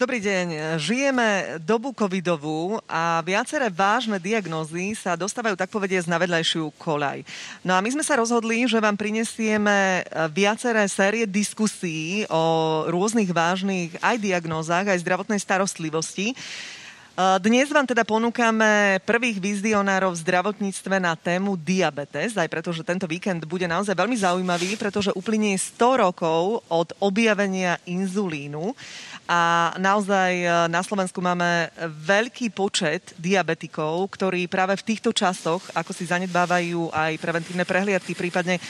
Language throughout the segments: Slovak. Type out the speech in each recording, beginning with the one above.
Dobrý deň. Žijeme dobu covidovú a viaceré vážne diagnózy sa dostávajú tak povediať na vedľajšiu kolaj. No a my sme sa rozhodli, že vám prinesieme viaceré série diskusí o rôznych vážnych aj diagnózach, aj zdravotnej starostlivosti. Dnes vám teda ponúkame prvých vizionárov v zdravotníctve na tému diabetes, aj preto, že tento víkend bude naozaj veľmi zaujímavý, pretože uplynie 100 rokov od objavenia inzulínu a naozaj e, na Slovensku máme veľký počet diabetikov, ktorí práve v týchto časoch, ako si zanedbávajú aj preventívne prehliadky, prípadne e,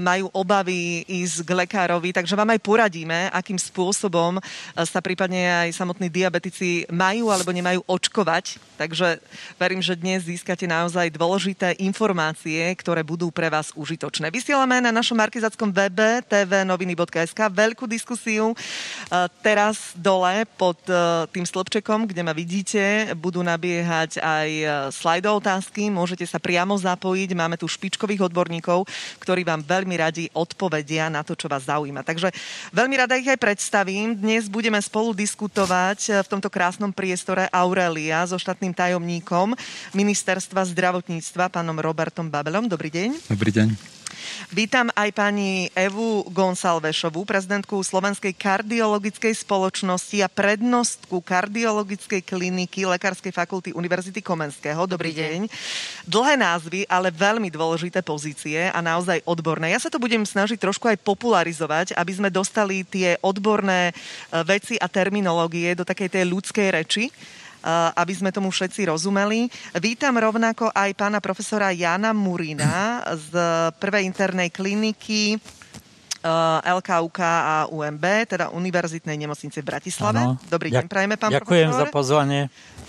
majú obavy ísť k lekárovi. Takže vám aj poradíme, akým spôsobom e, sa prípadne aj samotní diabetici majú alebo nemajú očkovať. Takže verím, že dnes získate naozaj dôležité informácie, ktoré budú pre vás užitočné. Vysielame na našom markizackom webe tvnoviny.sk veľkú diskusiu. Teraz dole pod uh, tým slobčekom, kde ma vidíte, budú nabiehať aj uh, slajdov otázky. Môžete sa priamo zapojiť. Máme tu špičkových odborníkov, ktorí vám veľmi radi odpovedia na to, čo vás zaujíma. Takže veľmi rada ich aj predstavím. Dnes budeme spolu diskutovať uh, v tomto krásnom priestore Aurelia so štátnym tajomníkom Ministerstva zdravotníctva, pánom Robertom Babelom. Dobrý deň. Dobrý deň. Vítam aj pani Evu Gonsalvešovú, prezidentku Slovenskej kardiologickej spoločnosti a prednostku kardiologickej kliniky Lekárskej fakulty Univerzity Komenského. Dobrý, Dobrý deň. deň. Dlhé názvy, ale veľmi dôležité pozície a naozaj odborné. Ja sa to budem snažiť trošku aj popularizovať, aby sme dostali tie odborné e, veci a terminológie do takej tej ľudskej reči aby sme tomu všetci rozumeli. Vítam rovnako aj pána profesora Jana Murina z prvej internej kliniky LKUK a UMB, teda Univerzitnej nemocnice v Bratislave. Ano. Dobrý deň, prajeme, pán Ďakujem profesor. za pozvanie.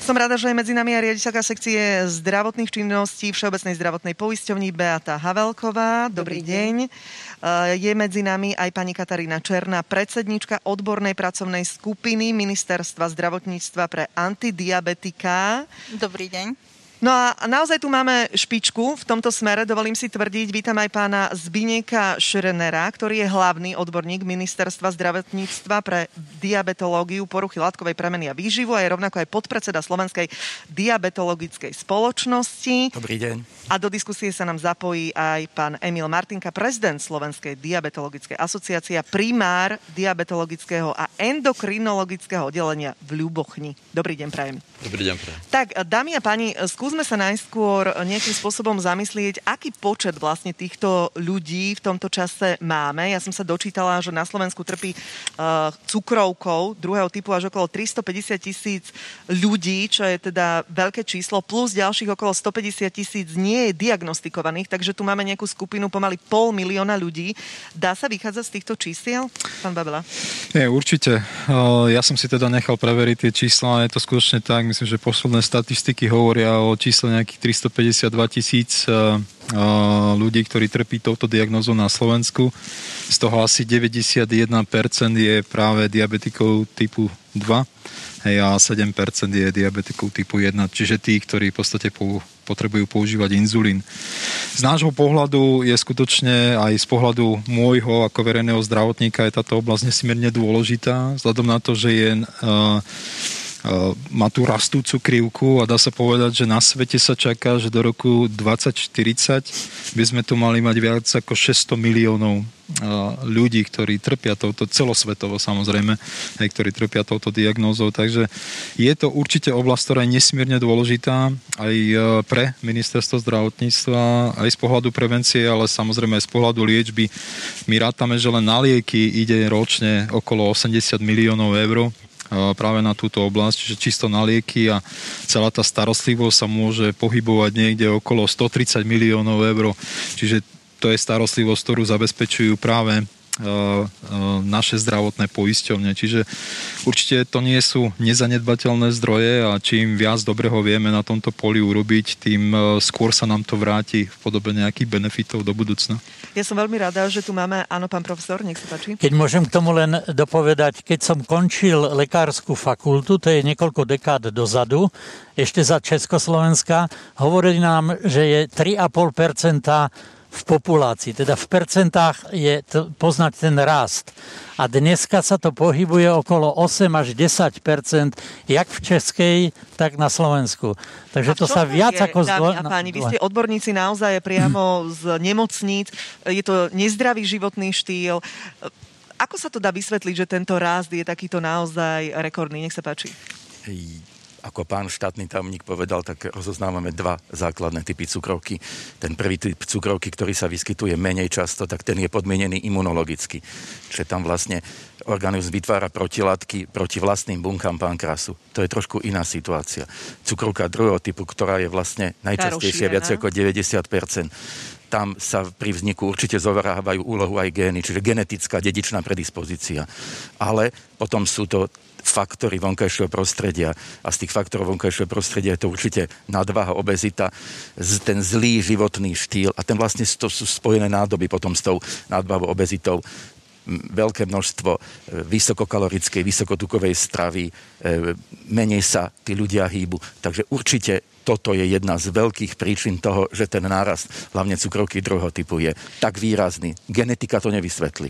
Som rada, že je medzi nami aj riaditeľka sekcie zdravotných činností Všeobecnej zdravotnej poisťovní Beata Havelková. Dobrý, Dobrý deň. deň. Eh, je medzi nami aj pani Katarína Černá, predsednička odbornej pracovnej skupiny Ministerstva zdravotníctva pre antidiabetika. Dobrý deň. No a naozaj tu máme špičku v tomto smere, dovolím si tvrdiť. Vítam aj pána Zbineka Šrenera, ktorý je hlavný odborník Ministerstva zdravotníctva pre diabetológiu, poruchy látkovej premeny a výživu a je rovnako aj podpredseda Slovenskej diabetologickej spoločnosti. Dobrý deň. A do diskusie sa nám zapojí aj pán Emil Martinka, prezident Slovenskej diabetologickej asociácie, primár diabetologického a endokrinologického oddelenia v Ľubochni. Dobrý deň, prajem. Dobrý deň, prajem. Tak, dámy a páni, skús skúsme sa najskôr nejakým spôsobom zamyslieť, aký počet vlastne týchto ľudí v tomto čase máme. Ja som sa dočítala, že na Slovensku trpí uh, cukrovkou druhého typu až okolo 350 tisíc ľudí, čo je teda veľké číslo, plus ďalších okolo 150 tisíc nie je diagnostikovaných, takže tu máme nejakú skupinu pomaly pol milióna ľudí. Dá sa vychádzať z týchto čísiel, pán Babela? Nie, určite. Uh, ja som si teda nechal preveriť tie čísla, je to skutočne tak. Myslím, že posledné statistiky hovoria o číslo nejakých 352 tisíc eh, eh, ľudí, ktorí trpí touto diagnózou na Slovensku. Z toho asi 91% je práve diabetikov typu 2 hej, a 7% je diabetikov typu 1, čiže tí, ktorí v podstate potrebujú používať inzulín. Z nášho pohľadu je skutočne aj z pohľadu môjho ako verejného zdravotníka je táto oblasť nesmierne dôležitá, vzhľadom na to, že je uh, má tú rastúcu krivku a dá sa povedať, že na svete sa čaká, že do roku 2040 by sme tu mali mať viac ako 600 miliónov ľudí, ktorí trpia touto, celosvetovo samozrejme, aj ktorí trpia touto diagnózou. Takže je to určite oblasť, ktorá je nesmierne dôležitá aj pre ministerstvo zdravotníctva, aj z pohľadu prevencie, ale samozrejme aj z pohľadu liečby. My rátame, že len na lieky ide ročne okolo 80 miliónov eur práve na túto oblasť, čiže čisto na lieky a celá tá starostlivosť sa môže pohybovať niekde okolo 130 miliónov eur. Čiže to je starostlivosť, ktorú zabezpečujú práve E, e, naše zdravotné poisťovne. Čiže určite to nie sú nezanedbateľné zdroje a čím viac dobrého vieme na tomto poli urobiť, tým e, skôr sa nám to vráti v podobe nejakých benefitov do budúcna. Ja som veľmi rada, že tu máme, áno, pán profesor, nech sa páči. Keď môžem k tomu len dopovedať, keď som končil lekárskú fakultu, to je niekoľko dekád dozadu, ešte za Československa, hovorili nám, že je 3,5% v populácii, teda v percentách je to, poznať ten rast. A dneska sa to pohybuje okolo 8 až 10% jak v Českej, tak na Slovensku. Takže to sa viac je, ako... Zdvo... a páni, vy ste odborníci naozaj priamo z nemocníc. Je to nezdravý životný štýl. Ako sa to dá vysvetliť, že tento rast je takýto naozaj rekordný? Nech sa páči ako pán štátny tajomník povedal, tak rozoznávame dva základné typy cukrovky. Ten prvý typ cukrovky, ktorý sa vyskytuje menej často, tak ten je podmienený imunologicky. Čiže tam vlastne organizmus vytvára protilátky proti vlastným bunkám pankrasu. To je trošku iná situácia. Cukrovka druhého typu, ktorá je vlastne najčastejšia, viac ako 90% tam sa pri vzniku určite zoverávajú úlohu aj gény, čiže genetická dedičná predispozícia. Ale potom sú to faktory vonkajšieho prostredia a z tých faktorov vonkajšieho prostredia je to určite nadváha, obezita, ten zlý životný štýl a ten vlastne to sú spojené nádoby potom s tou nadváhou, obezitou veľké množstvo e, vysokokalorickej, vysokotukovej stravy, e, menej sa tí ľudia hýbu. Takže určite toto je jedna z veľkých príčin toho, že ten nárast, hlavne cukrovky druhého typu, je tak výrazný. Genetika to nevysvetlí.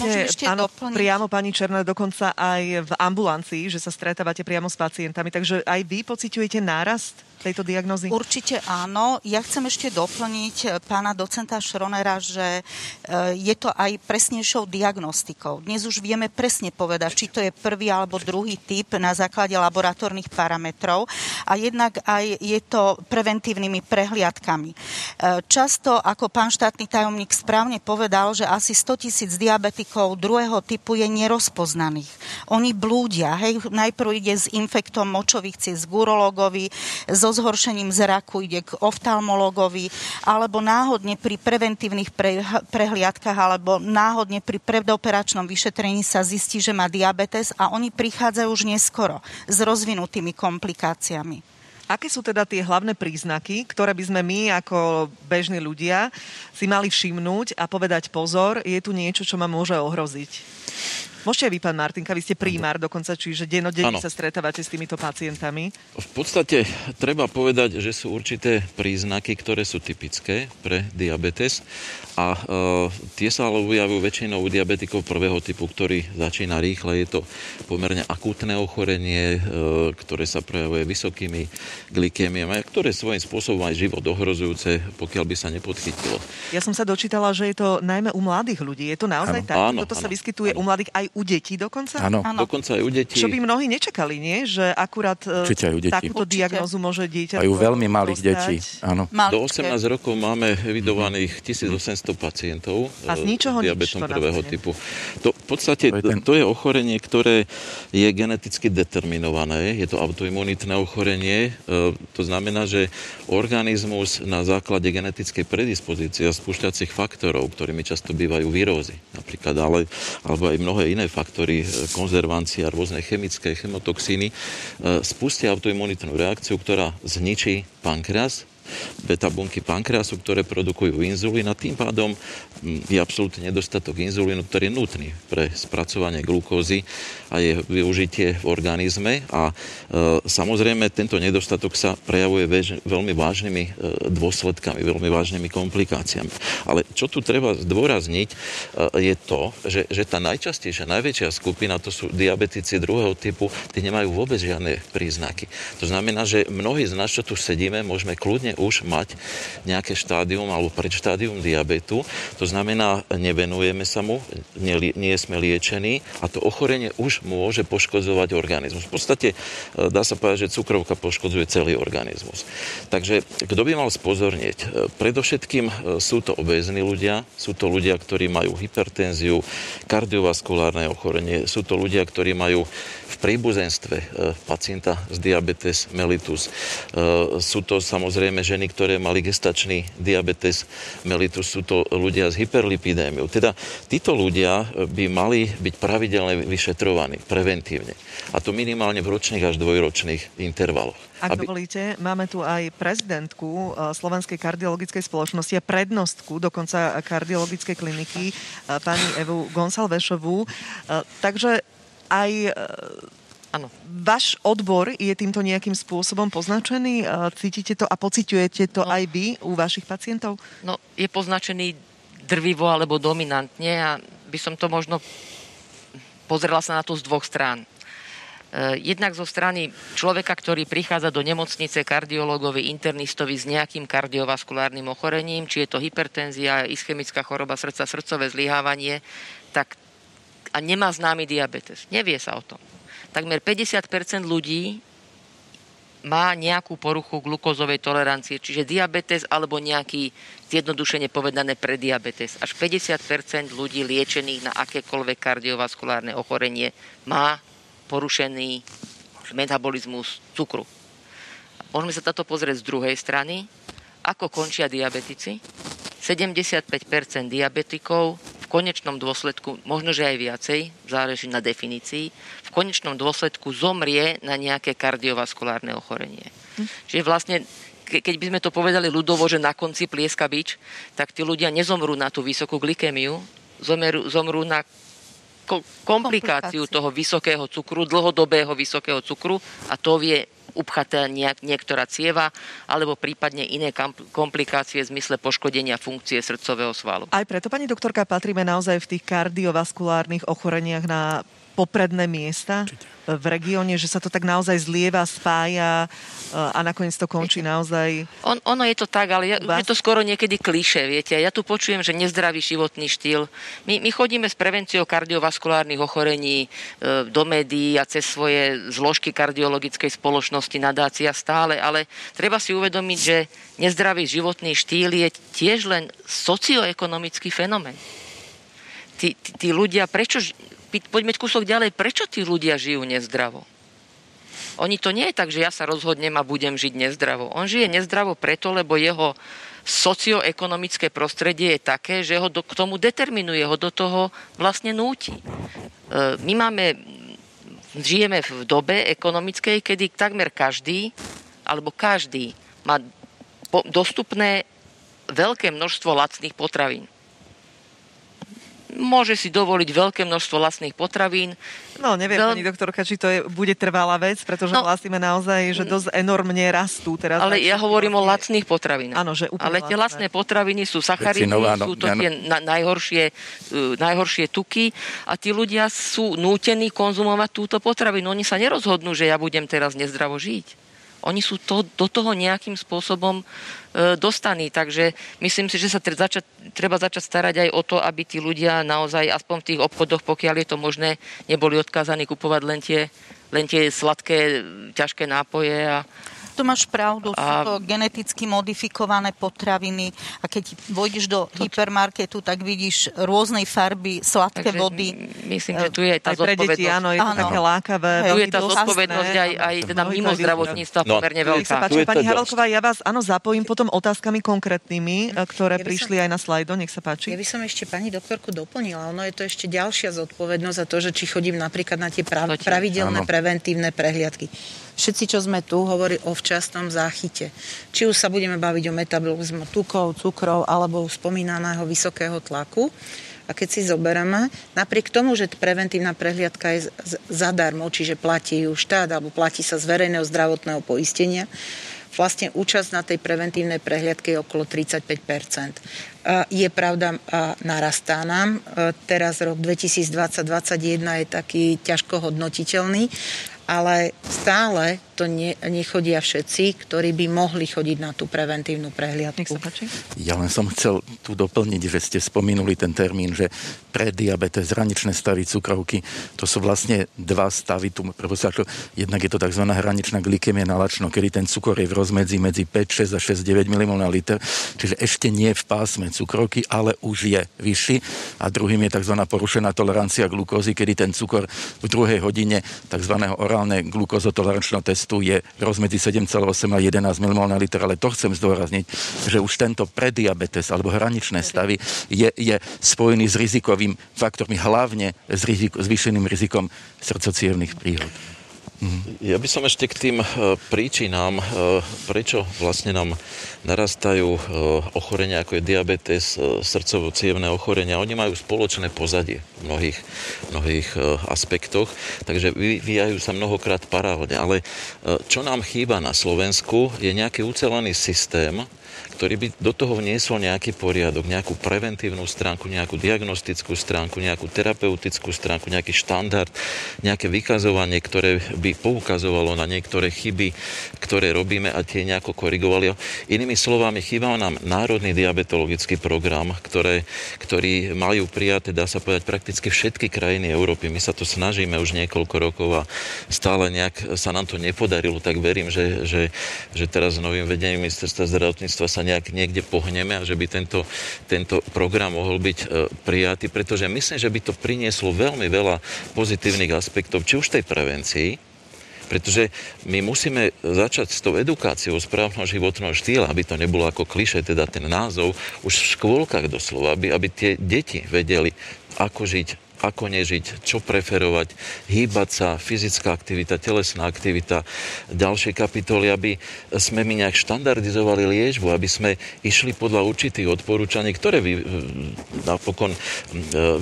Môžem áno, doplniť? priamo pani Černá, dokonca aj v ambulancii, že sa stretávate priamo s pacientami, takže aj vy pociťujete nárast tejto diagnozy? Určite áno. Ja chcem ešte doplniť eh, pána docenta Šronera, že eh, je to aj presnejšou diagnostikou. Dnes už vieme presne povedať, či to je prvý alebo druhý typ na základe laboratórnych parametrov a jednak aj je to preventívnymi prehliadkami. Eh, často, ako pán štátny tajomník správne povedal, že asi 100 tisíc diabetikov druhého typu je nerozpoznaných. Oni blúdia, hej, najprv ide s infektom močových ciest k urologovi, so zhoršením zraku ide k oftalmologovi, alebo náhodne pri preventívnych pre, prehliadkach, alebo náhodne pri predoperačnom vyšetrení sa zistí, že má diabetes a oni prichádzajú už neskoro s rozvinutými komplikáciami. Aké sú teda tie hlavné príznaky, ktoré by sme my ako bežní ľudia si mali všimnúť a povedať pozor, je tu niečo, čo ma môže ohroziť? Môžete aj vy, pán Martinka, vy ste prímar dokonca, čiže denodenne sa stretávate s týmito pacientami. V podstate treba povedať, že sú určité príznaky, ktoré sú typické pre diabetes a e, tie sa ale objavujú väčšinou u diabetikov prvého typu, ktorý začína rýchle. Je to pomerne akútne ochorenie, e, ktoré sa prejavuje vysokými glikémiami a ktoré svojím spôsobom aj život ohrozujúce, pokiaľ by sa nepodchytilo. Ja som sa dočítala, že je to najmä u mladých ľudí. Je to naozaj ano, tak? Áno, Toto áno, sa vyskytuje áno. u mladých aj u detí dokonca? Áno. Dokonca aj u detí. Čo by mnohí nečakali, nie? Že akurát e, Určite aj u detí. takúto Určite. diagnózu môže dieťa... Aj u veľmi malých dostať. detí, áno. Do 18 rokov máme evidovaných 1800 pacientov A z ničoho e, diabetom nič prvého typu. To, v podstate to je, ten... to je ochorenie, ktoré je geneticky determinované. Je to autoimunitné ochorenie. E, to znamená, že organizmus na základe genetickej predispozície a spúšťacích faktorov, ktorými často bývajú výrozy, napríklad, ale, alebo aj mnohé iné faktory, e, konzervancia, rôzne chemické chemotoxíny, e, spustia autoimunitnú reakciu, ktorá zničí pankreas, beta bunky pankreasu, ktoré produkujú inzulín a tým pádom je absolútne nedostatok inzulínu, ktorý je nutný pre spracovanie glukózy a je využitie v organizme a e, samozrejme tento nedostatok sa prejavuje vež, veľmi vážnymi e, dôsledkami, veľmi vážnymi komplikáciami. Ale čo tu treba zdôrazniť e, je to, že, že tá najčastejšia, najväčšia skupina to sú diabetici druhého typu, tí nemajú vôbec žiadne príznaky. To znamená, že mnohí z nás, čo tu sedíme, môžeme kľudne už mať nejaké štádium alebo predštádium diabetu. To znamená, nevenujeme sa mu, nie, nie sme liečení a to ochorenie už môže poškodzovať organizmus. V podstate e, dá sa povedať, že cukrovka poškodzuje celý organizmus. Takže kto by mal spozornieť? E, predovšetkým e, sú to obézni ľudia, sú to ľudia, ktorí majú hypertenziu, kardiovaskulárne ochorenie, sú to ľudia, ktorí majú príbuzenstve pacienta z diabetes mellitus. Sú to samozrejme ženy, ktoré mali gestačný diabetes mellitus, sú to ľudia s hyperlipidémiou. Teda títo ľudia by mali byť pravidelne vyšetrovaní preventívne. A to minimálne v ročných až dvojročných intervaloch. Ak aby... dovolíte, máme tu aj prezidentku Slovenskej kardiologickej spoločnosti a prednostku dokonca kardiologickej kliniky pani Evu Gonsalvešovú. Takže aj Áno. Váš odbor je týmto nejakým spôsobom poznačený? Cítite to a pociťujete to no, aj vy u vašich pacientov? No, je poznačený drvivo alebo dominantne a by som to možno pozrela sa na to z dvoch strán. E, jednak zo strany človeka, ktorý prichádza do nemocnice kardiológovi, internistovi s nejakým kardiovaskulárnym ochorením, či je to hypertenzia, ischemická choroba srdca, srdcové zlyhávanie, tak a nemá známy diabetes. Nevie sa o tom takmer 50% ľudí má nejakú poruchu glukózovej tolerancie, čiže diabetes alebo nejaký zjednodušene povedané prediabetes. Až 50% ľudí liečených na akékoľvek kardiovaskulárne ochorenie má porušený metabolizmus cukru. Môžeme sa táto pozrieť z druhej strany. Ako končia diabetici? 75 diabetikov v konečnom dôsledku, možno že aj viacej, záleží na definícii, v konečnom dôsledku zomrie na nejaké kardiovaskulárne ochorenie. Hm. Čiže vlastne keď by sme to povedali ľudovo, že na konci plieska bič, tak tí ľudia nezomrú na tú vysokú glykemiu, zomrú, zomrú na komplikáciu toho vysokého cukru, dlhodobého vysokého cukru a to vie upchatá nejak, niektorá cieva alebo prípadne iné komplikácie v zmysle poškodenia funkcie srdcového svalu. Aj preto, pani doktorka, patríme naozaj v tých kardiovaskulárnych ochoreniach na popredné miesta v regióne, že sa to tak naozaj zlieva, spája eh, a nakoniec to končí naozaj... On, ono je to tak, ale ja, je to skoro niekedy kliše, viete. Ja tu počujem, že nezdravý životný štýl. My, my chodíme s prevenciou kardiovaskulárnych ochorení e, do médií a cez svoje zložky kardiologickej spoločnosti, nadácia stále, ale treba si uvedomiť, že nezdravý životný štýl je tiež len socioekonomický fenomén. Tí, tí, tí ľudia, prečo poďme kúsok ďalej, prečo tí ľudia žijú nezdravo? Oni to nie je tak, že ja sa rozhodnem a budem žiť nezdravo. On žije nezdravo preto, lebo jeho socioekonomické prostredie je také, že ho do, k tomu determinuje, ho do toho vlastne núti. E, my máme, žijeme v dobe ekonomickej, kedy takmer každý, alebo každý má dostupné veľké množstvo lacných potravín môže si dovoliť veľké množstvo vlastných potravín. No, neviem, Veľ... pani doktorka, či to je, bude trvalá vec, pretože no, vlastníme naozaj, že dosť enormne rastú teraz. Ale ja hovorím o lacných potravinách. Áno, že Ale tie lacné potraviny sú sacharidy, sú to tie na, najhoršie, uh, najhoršie tuky a tí ľudia sú nútení konzumovať túto potravinu. Oni sa nerozhodnú, že ja budem teraz nezdravo žiť. Oni sú to, do toho nejakým spôsobom e, dostaní. Takže myslím si, že sa tre, zača, treba začať starať aj o to, aby tí ľudia naozaj aspoň v tých obchodoch, pokiaľ je to možné, neboli odkázaní kupovať len tie, len tie sladké, ťažké nápoje a, to máš pravdu, sú to geneticky modifikované potraviny a keď vojdeš do to... hypermarketu, tak vidíš rôznej farby, sladké Takže vody. Myslím, že tu je aj tá aj zodpovednosť. Pre deti, áno, je to áno. také lákavé. Tu je tá zodpovednosť aj, aj teda mimo zdravotníctva no, pomerne veľká. Páči, pani Havelková, ja vás áno zapojím potom otázkami konkrétnymi, e, ktoré ja prišli som, aj na slajdo, nech sa páči. Ja by som ešte pani doktorku doplnila, ono je to ešte ďalšia zodpovednosť za to, že či chodím napríklad na tie prav, pravidelné preventívne prehliadky všetci, čo sme tu, hovorí o včasnom záchyte. Či už sa budeme baviť o metabolizmu tukov, cukrov alebo spomínaného vysokého tlaku. A keď si zoberieme, napriek tomu, že preventívna prehliadka je zadarmo, čiže platí ju štát alebo platí sa z verejného zdravotného poistenia, vlastne účasť na tej preventívnej prehliadke je okolo 35% Je pravda, narastá nám. Teraz rok 2020-2021 je taký ťažko hodnotiteľný, ale stále to ne, nechodia všetci, ktorí by mohli chodiť na tú preventívnu prehliadku. Nech sa páči. Ja len som chcel tu doplniť, že ste spomenuli ten termín, že prediabetes, hraničné stavy cukrovky, to sú vlastne dva stavy. Tu, jednak je to tzv. hraničná glykemia na lačno, kedy ten cukor je v rozmedzi medzi 5, 6 a 6, 9 mmol na liter, čiže ešte nie v pásme cukrovky, ale už je vyšší. A druhým je tzv. porušená tolerancia glukózy, kedy ten cukor v druhej hodine tzv. orálne glukozotolerančného testu rastu je rozmedzi 7,8 a 11 mmol na liter, ale to chcem zdôrazniť, že už tento prediabetes alebo hraničné stavy je, je spojený s rizikovým faktormi, hlavne s rizik, zvýšeným rizikom srdcocievných príhod. Ja by som ešte k tým e, príčinám, e, prečo vlastne nám narastajú e, ochorenia ako je diabetes, srdcovo-cievné ochorenia. Oni majú spoločné pozadie v mnohých, mnohých aspektoch, takže vyvíjajú sa mnohokrát paralelne. Ale čo nám chýba na Slovensku je nejaký ucelený systém, ktorý by do toho vniesol nejaký poriadok, nejakú preventívnu stránku, nejakú diagnostickú stránku, nejakú terapeutickú stránku, nejaký štandard, nejaké vykazovanie, ktoré by poukazovalo na niektoré chyby, ktoré robíme a tie nejako korigovali. Inými slovami, chýba nám Národný diabetologický program, ktoré, ktorý majú prijaté, dá sa povedať, prakticky všetky krajiny Európy. My sa to snažíme už niekoľko rokov a stále nejak sa nám to nepodarilo, tak verím, že, že, že teraz novým vedením ministerstva zdravotníctva sa nejak niekde pohneme a že by tento, tento program mohol byť e, prijatý, pretože myslím, že by to prinieslo veľmi veľa pozitívnych aspektov, či už tej prevencii, pretože my musíme začať s tou edukáciou správneho životného štýla, aby to nebolo ako kliše, teda ten názov, už v škôlkach doslova, aby, aby tie deti vedeli, ako žiť ako nežiť, čo preferovať, hýbať sa, fyzická aktivita, telesná aktivita, ďalšie kapitoly, aby sme my nejak štandardizovali liežbu, aby sme išli podľa určitých odporúčaní, ktoré vy, napokon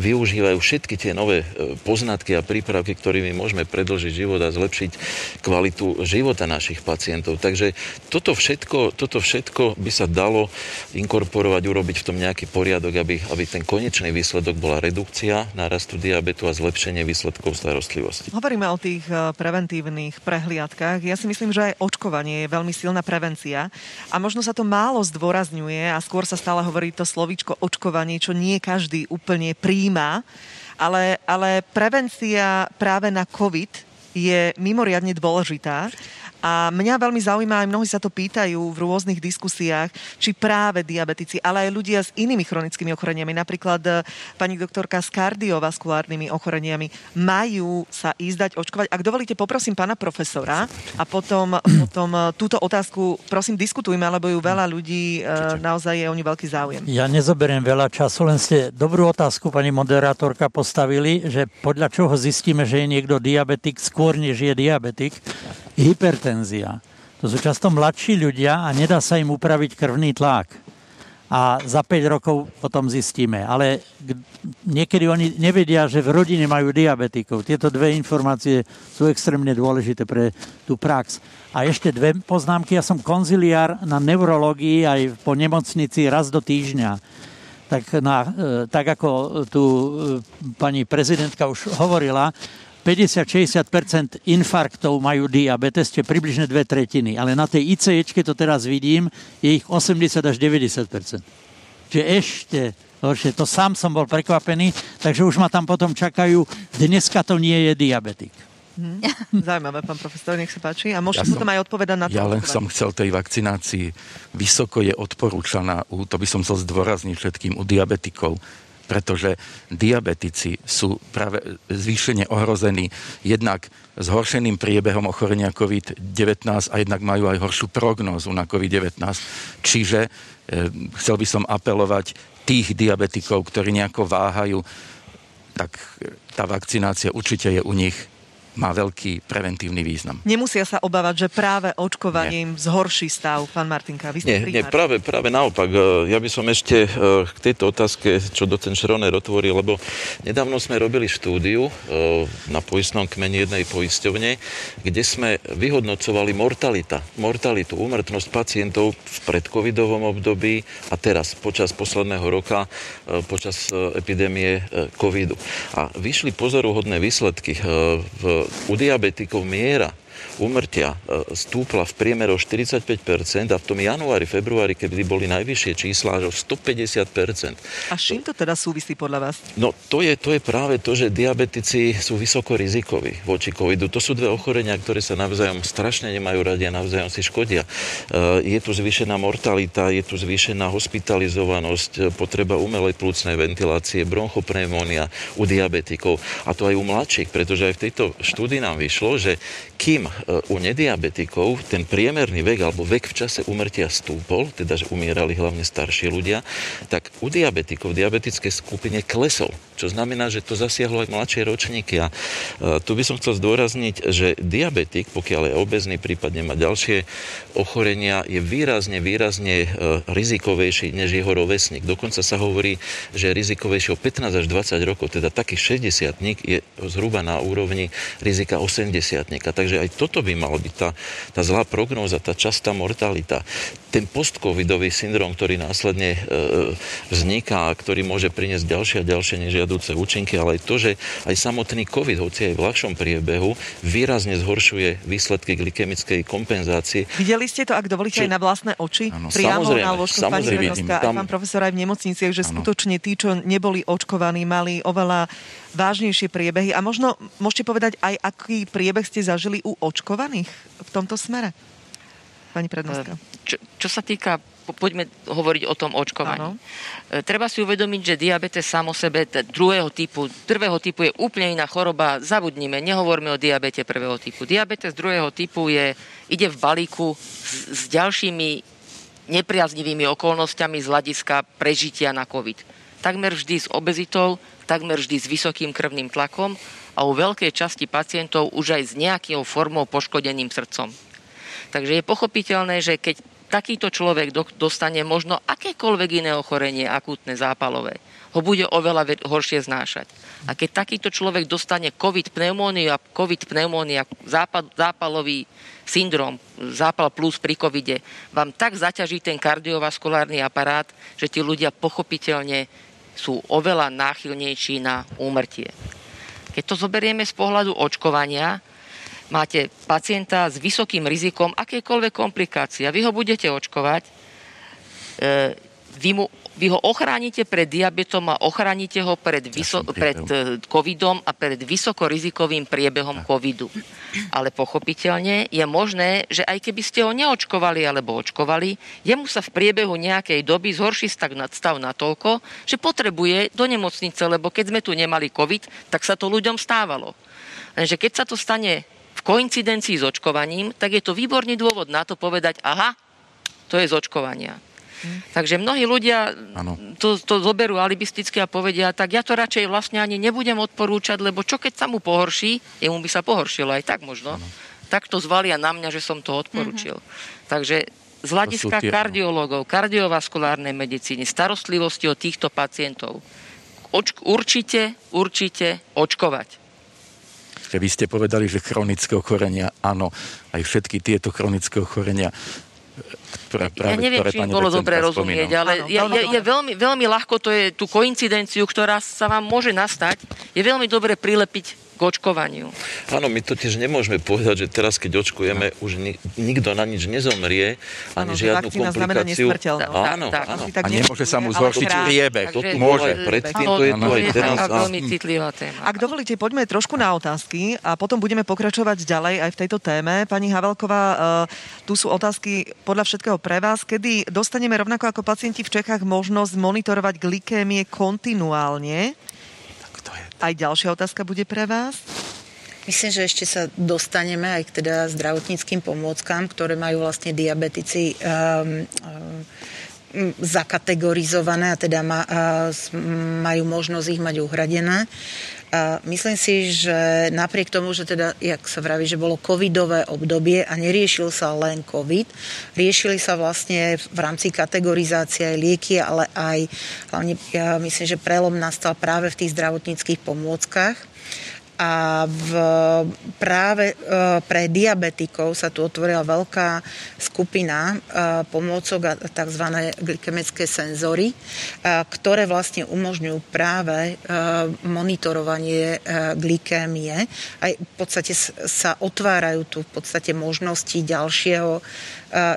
využívajú všetky tie nové e, poznatky a prípravky, ktorými môžeme predlžiť život a zlepšiť kvalitu života našich pacientov. Takže toto všetko, toto všetko by sa dalo inkorporovať, urobiť v tom nejaký poriadok, aby, aby ten konečný výsledok bola redukcia nárastu rastu diabetu a zlepšenie výsledkov starostlivosti. Hovoríme o tých e, preventívnych prehliadkách. Ja si myslím, že aj očkovanie je veľmi silná prevencia a možno sa to málo zdôrazňuje a skôr sa stále hovorí to slovíčko očkovanie, čo nie každý úplne príjma, ale, ale prevencia práve na COVID je mimoriadne dôležitá. A mňa veľmi zaujíma, aj mnohí sa to pýtajú v rôznych diskusiách, či práve diabetici, ale aj ľudia s inými chronickými ochoreniami, napríklad e, pani doktorka s kardiovaskulárnymi ochoreniami, majú sa ísť dať očkovať. Ak dovolíte, poprosím pána profesora a potom, potom e, túto otázku prosím diskutujme, lebo ju veľa ľudí e, naozaj je o ňu veľký záujem. Ja nezoberiem veľa času, len ste dobrú otázku pani moderátorka postavili, že podľa čoho zistíme, že je niekto diabetik skôr, než je diabetik hypertenzia. To sú často mladší ľudia a nedá sa im upraviť krvný tlak. A za 5 rokov potom zistíme. Ale niekedy oni nevedia, že v rodine majú diabetikov. Tieto dve informácie sú extrémne dôležité pre tú prax. A ešte dve poznámky. Ja som konziliár na neurológii aj po nemocnici raz do týždňa. Tak, na, e, tak ako tu e, pani prezidentka už hovorila, 50-60% infarktov majú diabetes, čiže približne dve tretiny. Ale na tej ICEčke to teraz vidím, je ich 80 až 90%. Čiže ešte horšie. To sám som bol prekvapený, takže už ma tam potom čakajú, dneska to nie je diabetik. Hmm. Zaujímavé, pán profesor, nech sa páči. A môžete ja potom aj odpovedať na to. Ja len som chcel tej vakcinácii. Vysoko je odporúčaná, to by som chcel zdôrazniť všetkým u diabetikov pretože diabetici sú práve zvýšene ohrození jednak zhoršeným priebehom ochorenia COVID-19 a jednak majú aj horšiu prognózu na COVID-19. Čiže e, chcel by som apelovať tých diabetikov, ktorí nejako váhajú, tak tá vakcinácia určite je u nich má veľký preventívny význam. Nemusia sa obávať, že práve očkovaním nie. zhorší stav, pán Martinka. Vy ste nie, nie práve, práve naopak. E, ja by som ešte e, k tejto otázke, čo docen Šroner otvoril, lebo nedávno sme robili štúdiu e, na poistnom kmeni jednej poisťovne, kde sme vyhodnocovali mortalita, mortalitu, úmrtnosť pacientov v predcovidovom období a teraz, počas posledného roka, počas epidémie covidu. A vyšli pozoruhodné výsledky v u diabetikov miera úmrtia e, stúpla v priemere o 45% a v tom januári, februári, kedy boli najvyššie čísla, až o 150%. A čím to teda súvisí podľa vás? No to je, to je práve to, že diabetici sú vysoko rizikoví voči covidu. To sú dve ochorenia, ktoré sa navzájom strašne nemajú radi a navzájom si škodia. E, je tu zvýšená mortalita, je tu zvýšená hospitalizovanosť, e, potreba umelej plúcnej ventilácie, bronchopneumónia u diabetikov a to aj u mladších, pretože aj v tejto štúdii nám vyšlo, že kým u nediabetikov ten priemerný vek alebo vek v čase umrtia stúpol, teda že umierali hlavne starší ľudia, tak u diabetikov v diabetickej skupine klesol čo znamená, že to zasiahlo aj mladšie ročníky. A tu by som chcel zdôrazniť, že diabetik, pokiaľ je obezný, prípadne má ďalšie ochorenia, je výrazne, výrazne rizikovejší než jeho rovesník. Dokonca sa hovorí, že je rizikovejší o 15 až 20 rokov, teda taký 60 je zhruba na úrovni rizika 80 Takže aj toto by malo byť tá, tá zlá prognóza, tá častá mortalita. Ten postcovidový syndrom, ktorý následne e, vzniká a ktorý môže priniesť ďalšie a ďalšie nežiaduce účinky, ale aj to, že aj samotný COVID, hoci aj v ľahšom priebehu, výrazne zhoršuje výsledky glykemickej kompenzácie. Videli ste to, ak dovolíte, Čo? aj na vlastné oči? Ano, priamo na lôžku pani tam... pán profesor aj v nemocniciach, že ano. skutočne tí, čo neboli očkovaní, mali oveľa vážnejšie priebehy. A možno môžete povedať aj, aký priebeh ste zažili u očkovaných v tomto smere? Pani prednostka. Čo, čo sa týka poďme hovoriť o tom očkovaní. Ano. E, treba si uvedomiť, že diabetes sám o sebe druhého typu, prvého typu je úplne iná choroba. Zabudnime, nehovorme o diabete prvého typu. Diabetes druhého typu je, ide v balíku s, s ďalšími nepriaznivými okolnostiami z hľadiska prežitia na COVID. Takmer vždy s obezitou, takmer vždy s vysokým krvným tlakom a u veľkej časti pacientov už aj s nejakou formou poškodeným srdcom. Takže je pochopiteľné, že keď takýto človek dostane možno akékoľvek iné ochorenie akútne zápalové, ho bude oveľa horšie znášať. A keď takýto človek dostane COVID pneumóniu a COVID pneumónia, zápal, zápalový syndrom, zápal plus pri covide, vám tak zaťaží ten kardiovaskulárny aparát, že tí ľudia pochopiteľne sú oveľa náchylnejší na úmrtie. Keď to zoberieme z pohľadu očkovania, máte pacienta s vysokým rizikom akékoľvek komplikácie a vy ho budete očkovať, e, vy, mu, vy ho ochránite pred diabetom a ochránite ho pred, vyso, pred e, covidom a pred vysokorizikovým priebehom covidu. Ale pochopiteľne je možné, že aj keby ste ho neočkovali alebo očkovali, jemu sa v priebehu nejakej doby zhorší stav natoľko, že potrebuje do nemocnice, lebo keď sme tu nemali covid, tak sa to ľuďom stávalo. Lenže keď sa to stane v koincidencii s očkovaním, tak je to výborný dôvod na to povedať, aha, to je z očkovania. Takže mnohí ľudia to, to zoberú alibisticky a povedia, tak ja to radšej vlastne ani nebudem odporúčať, lebo čo keď sa mu pohorší, jemu by sa pohoršilo aj tak možno, ano. tak to zvalia na mňa, že som to odporúčil. Mm-hmm. Takže z hľadiska tie, kardiológov, kardiovaskulárnej medicíny, starostlivosti o týchto pacientov, oč- určite, určite očkovať. Vy ste povedali, že chronické ochorenia, áno, aj všetky tieto chronické ochorenia ktoré, práve, ja neviem, ktoré či bolo dobre rozumieť, ale áno, je, je, je veľmi, veľmi ľahko, to je tú koincidenciu, ktorá sa vám môže nastať, je veľmi dobre prilepiť k očkovaniu. Áno, my totiž nemôžeme povedať, že teraz, keď očkujeme, no. už ni- nikto na nič nezomrie, ani ano, žiadnu komplikáciu. Áno, tak, áno. Tak a nemôže sa mu zhoršiť priebeh. To tu môže. Predtým to je to aj teraz. veľmi citlivá téma. Ak dovolíte, poďme trošku na otázky a potom budeme pokračovať ďalej aj v tejto téme. Pani Havelková, uh, tu sú otázky podľa všetkého pre vás. Kedy dostaneme rovnako ako pacienti v Čechách možnosť monitorovať glikémie kontinuálne? Aj ďalšia otázka bude pre vás. Myslím, že ešte sa dostaneme aj k teda zdravotníckým pomôckám, ktoré majú vlastne diabetici um, um, zakategorizované a teda ma, uh, majú možnosť ich mať uhradené. A myslím si, že napriek tomu, že teda, jak sa vraví, že bolo covidové obdobie a neriešil sa len covid, riešili sa vlastne v rámci kategorizácie aj lieky, ale aj hlavne ja myslím, že prelom nastal práve v tých zdravotníckých pomôckach a v, práve e, pre diabetikov sa tu otvorila veľká skupina e, pomôcok a tzv. glykemické senzory, e, ktoré vlastne umožňujú práve monitorovanie glykémie. Aj v podstate sa otvárajú tu v podstate možnosti ďalšieho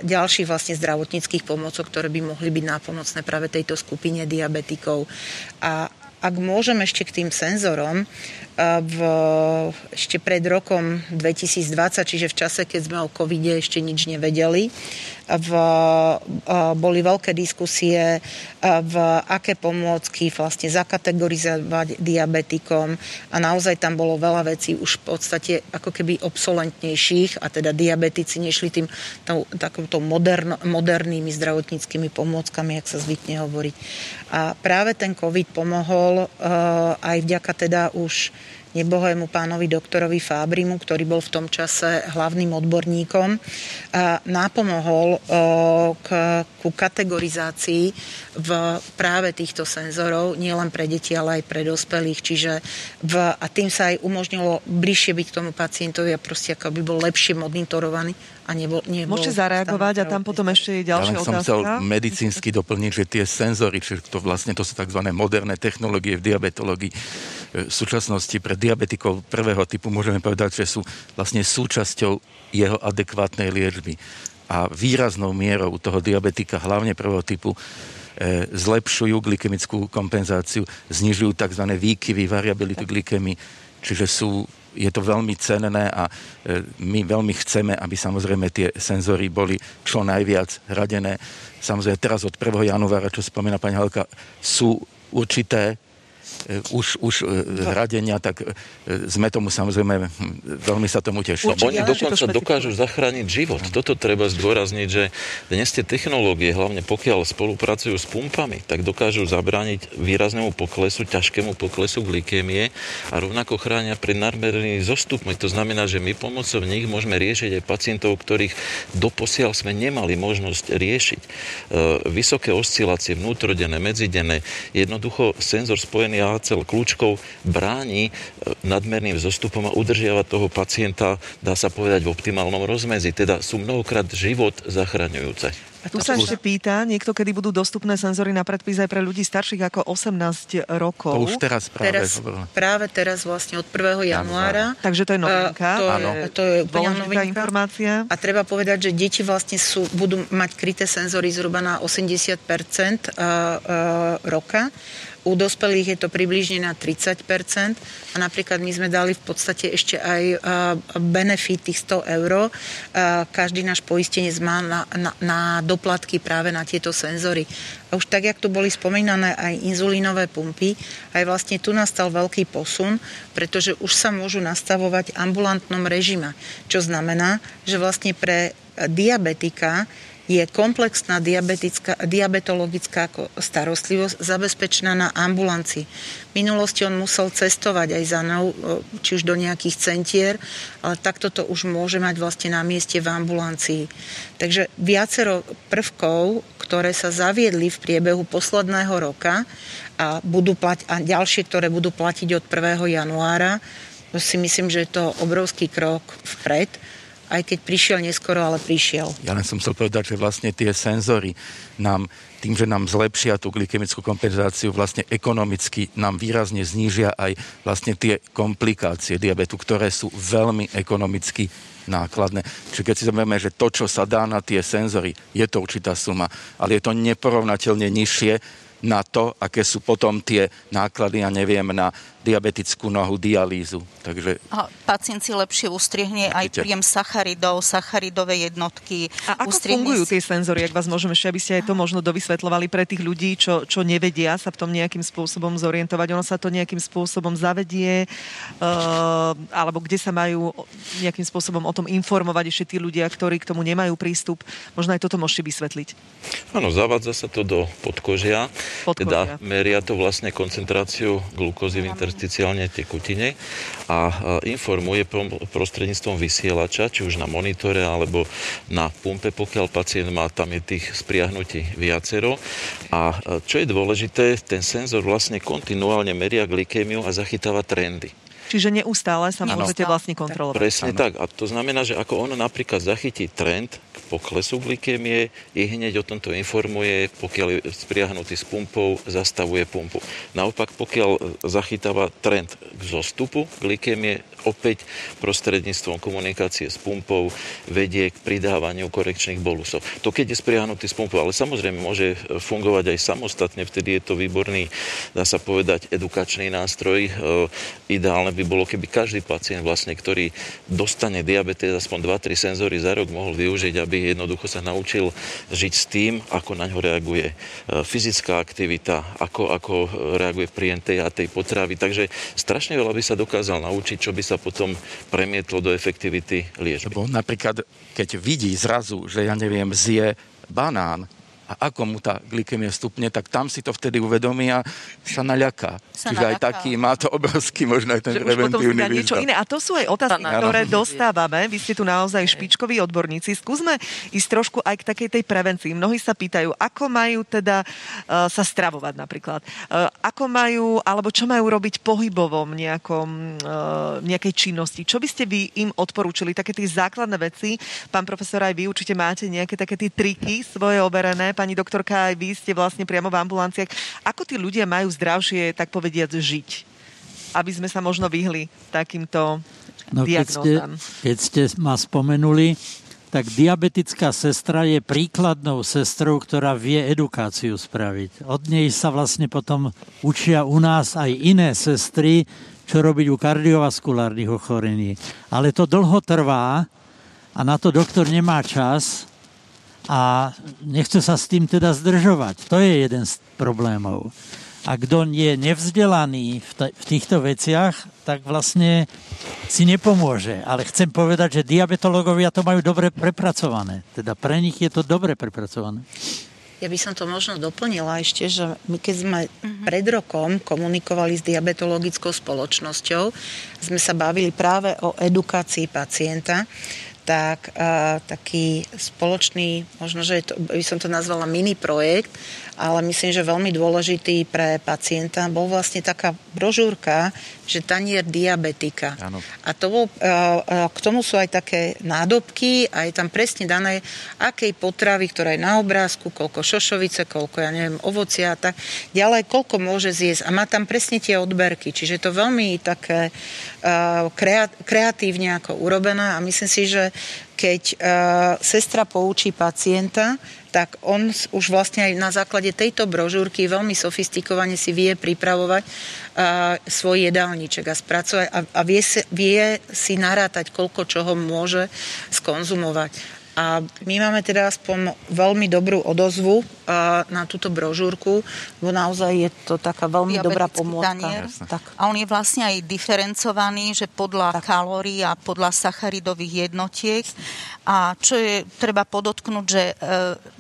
ďalších vlastne zdravotníckých pomocok, ktoré by mohli byť nápomocné práve tejto skupine diabetikov. A ak môžem ešte k tým senzorom, v, ešte pred rokom 2020, čiže v čase, keď sme o covide ešte nič nevedeli. V, boli veľké diskusie, v aké pomôcky vlastne zakategorizovať diabetikom a naozaj tam bolo veľa vecí už v podstate ako keby obsolentnejších a teda diabetici nešli tým modern, modernými zdravotníckými pomôckami, jak sa zvykne hovoriť. A práve ten COVID pomohol aj vďaka teda už nebohému pánovi doktorovi Fábrimu, ktorý bol v tom čase hlavným odborníkom, a napomohol k, ku kategorizácii v práve týchto senzorov, nielen pre deti, ale aj pre dospelých. Čiže v, a tým sa aj umožnilo bližšie byť k tomu pacientovi a proste ako by bol lepšie monitorovaný a nebol, nebol Môžete zareagovať a tam potom ešte je ďalšia ja som otázka. chcel medicínsky doplniť, že tie senzory, čiže to vlastne to sú tzv. moderné technológie v diabetológii, v súčasnosti pre diabetikov prvého typu môžeme povedať, že sú vlastne súčasťou jeho adekvátnej liečby. A výraznou mierou toho diabetika, hlavne prvého typu, e, zlepšujú glykemickú kompenzáciu, znižujú tzv. výkyvy, variabilitu glykemy, čiže sú je to veľmi cenné a e, my veľmi chceme, aby samozrejme tie senzory boli čo najviac hradené. Samozrejme teraz od 1. januára, čo spomína pani Halka, sú určité už, už e, hradenia, tak e, sme tomu samozrejme, veľmi sa tomu tešíme. No, oni dokonca dokážu zachrániť život. Toto treba zdôrazniť, že dnes tie technológie, hlavne pokiaľ spolupracujú s pumpami, tak dokážu zabrániť výraznému poklesu, ťažkému poklesu glykémie a rovnako chránia pred nadmernými zostupmi. To znamená, že my pomocou nich môžeme riešiť aj pacientov, ktorých doposiaľ sme nemali možnosť riešiť. Vysoké oscilácie, vnútrodenné, medzidenné, jednoducho senzor spojený cel kľúčkov bráni e, nadmerným zostupom a udržiava toho pacienta, dá sa povedať, v optimálnom rozmedzi. Teda sú mnohokrát život zachraňujúce. A tu sa ešte pýta, niekto, kedy budú dostupné senzory na predpis aj pre ľudí starších ako 18 rokov. To už teraz práve. Teraz, práve teraz vlastne od 1. januára. Takže to je novinka. To je, to je úplne novinka. informácia. A treba povedať, že deti vlastne sú, budú mať kryté senzory zhruba na 80% roka u dospelých je to približne na 30 a napríklad my sme dali v podstate ešte aj benefit tých 100 eur. Každý náš poistenec má na, na, na doplatky práve na tieto senzory. A už tak, jak tu boli spomínané aj inzulínové pumpy, aj vlastne tu nastal veľký posun, pretože už sa môžu nastavovať ambulantnom režime. Čo znamená, že vlastne pre diabetika je komplexná diabetologická starostlivosť zabezpečená na ambulancii. V minulosti on musel cestovať aj za mnou, či už do nejakých centier, ale takto to už môže mať vlastne na mieste v ambulancii. Takže viacero prvkov, ktoré sa zaviedli v priebehu posledného roka a, budú plať, a ďalšie, ktoré budú platiť od 1. januára, si myslím, že je to obrovský krok vpred aj keď prišiel neskoro, ale prišiel. Ja len som chcel povedať, že vlastne tie senzory nám tým, že nám zlepšia tú glykemickú kompenzáciu, vlastne ekonomicky nám výrazne znížia aj vlastne tie komplikácie diabetu, ktoré sú veľmi ekonomicky nákladné. Čiže keď si zoberieme, že to, čo sa dá na tie senzory, je to určitá suma, ale je to neporovnateľne nižšie na to, aké sú potom tie náklady, ja neviem, na diabetickú nohu, dialýzu. Takže... A pacient si lepšie ustriehne aj príjem sacharidov, sacharidové jednotky. A ako fungujú si... tie senzory, ak vás môžeme ešte, aby ste aj to možno dovysvetľovali pre tých ľudí, čo, čo nevedia sa v tom nejakým spôsobom zorientovať. Ono sa to nejakým spôsobom zavedie, uh, alebo kde sa majú nejakým spôsobom o tom informovať ešte tí ľudia, ktorí k tomu nemajú prístup. Možno aj toto môžete vysvetliť. Áno, zavádza sa to do podkožia. podkožia. Teda meria to vlastne koncentráciu glukózy v intersticiálne tekutine a informuje prostredníctvom vysielača, či už na monitore alebo na pumpe, pokiaľ pacient má, tam je tých spriahnutí viacero. A čo je dôležité, ten senzor vlastne kontinuálne meria glykémiu a zachytáva trendy. Čiže neustále sa ano. môžete vlastne kontrolovať. Presne ano. tak. A to znamená, že ako on napríklad zachytí trend poklesu glykémie, i hneď o tomto informuje, pokiaľ je spriahnutý s pumpou, zastavuje pumpu. Naopak, pokiaľ zachytáva trend k zostupu glykémie, opäť prostredníctvom komunikácie s pumpou vedie k pridávaniu korekčných bolusov. To keď je spriahnutý s pumpou, ale samozrejme môže fungovať aj samostatne, vtedy je to výborný, dá sa povedať, edukačný nástroj. E, ideálne by bolo, keby každý pacient, vlastne, ktorý dostane diabetes, aspoň 2-3 senzory za rok mohol využiť, aby jednoducho sa naučil žiť s tým, ako na ňo reaguje e, fyzická aktivita, ako, ako reaguje príjem tej a tej potravy. Takže strašne veľa by sa dokázal naučiť, čo by sa sa potom premietlo do efektivity liečby. Lebo napríklad, keď vidí zrazu, že ja neviem, zje banán a ako mu tá glykemia stupne, tak tam si to vtedy uvedomí a sa naľaká. Sa Čiže naľaká. aj taký má to obrovský možno aj ten že preventívny niečo iné. A to sú aj otázky, ktoré dostávame. Vy ste tu naozaj špičkoví odborníci. Skúsme ísť trošku aj k takej tej prevencii. Mnohí sa pýtajú, ako majú teda uh, sa stravovať napríklad. Uh, ako majú, alebo čo majú robiť pohybovom nejakom, uh, nejakej činnosti. Čo by ste vy im odporúčili? Také tie základné veci. Pán profesor, aj vy určite máte nejaké také tie triky svoje overené. Pani doktorka, aj vy ste vlastne priamo v ambulanciách. Ako tí ľudia majú zdravšie, tak povediať, žiť? Aby sme sa možno vyhli takýmto no, keď ste, keď ste ma spomenuli, tak diabetická sestra je príkladnou sestrou, ktorá vie edukáciu spraviť. Od nej sa vlastne potom učia u nás aj iné sestry, čo robiť u kardiovaskulárnych ochorení. Ale to dlho trvá a na to doktor nemá čas a nechce sa s tým teda zdržovať. To je jeden z problémov. A kto je nevzdelaný v, t- v týchto veciach, tak vlastne si nepomôže. Ale chcem povedať, že diabetológovia to majú dobre prepracované. Teda pre nich je to dobre prepracované. Ja by som to možno doplnila ešte, že my keď sme uh-huh. pred rokom komunikovali s diabetologickou spoločnosťou, sme sa bavili práve o edukácii pacienta, tak uh, taký spoločný, možno, že to, by som to nazvala mini projekt, ale myslím, že veľmi dôležitý pre pacienta bol vlastne taká brožúrka, že tanier diabetika. Ano. A to bol, e, e, k tomu sú aj také nádobky a je tam presne dané, akej potravy, ktorá je na obrázku, koľko šošovice, koľko, ja neviem, ovocia a tak ďalej, koľko môže zjesť. A má tam presne tie odberky, čiže je to veľmi také kreatívne ako urobené a myslím si, že keď sestra poučí pacienta, tak on už vlastne aj na základe tejto brožúrky veľmi sofistikovane si vie pripravovať uh, svoj jedálniček a spracovať a, a vie, vie si narátať, koľko čoho môže skonzumovať. A my máme teda aspoň veľmi dobrú odozvu na túto brožúrku, bo naozaj je to taká veľmi dobrá pomôcka. Tak. A on je vlastne aj diferencovaný, že podľa tak. kalórií a podľa sacharidových jednotiek a čo je treba podotknúť, že e,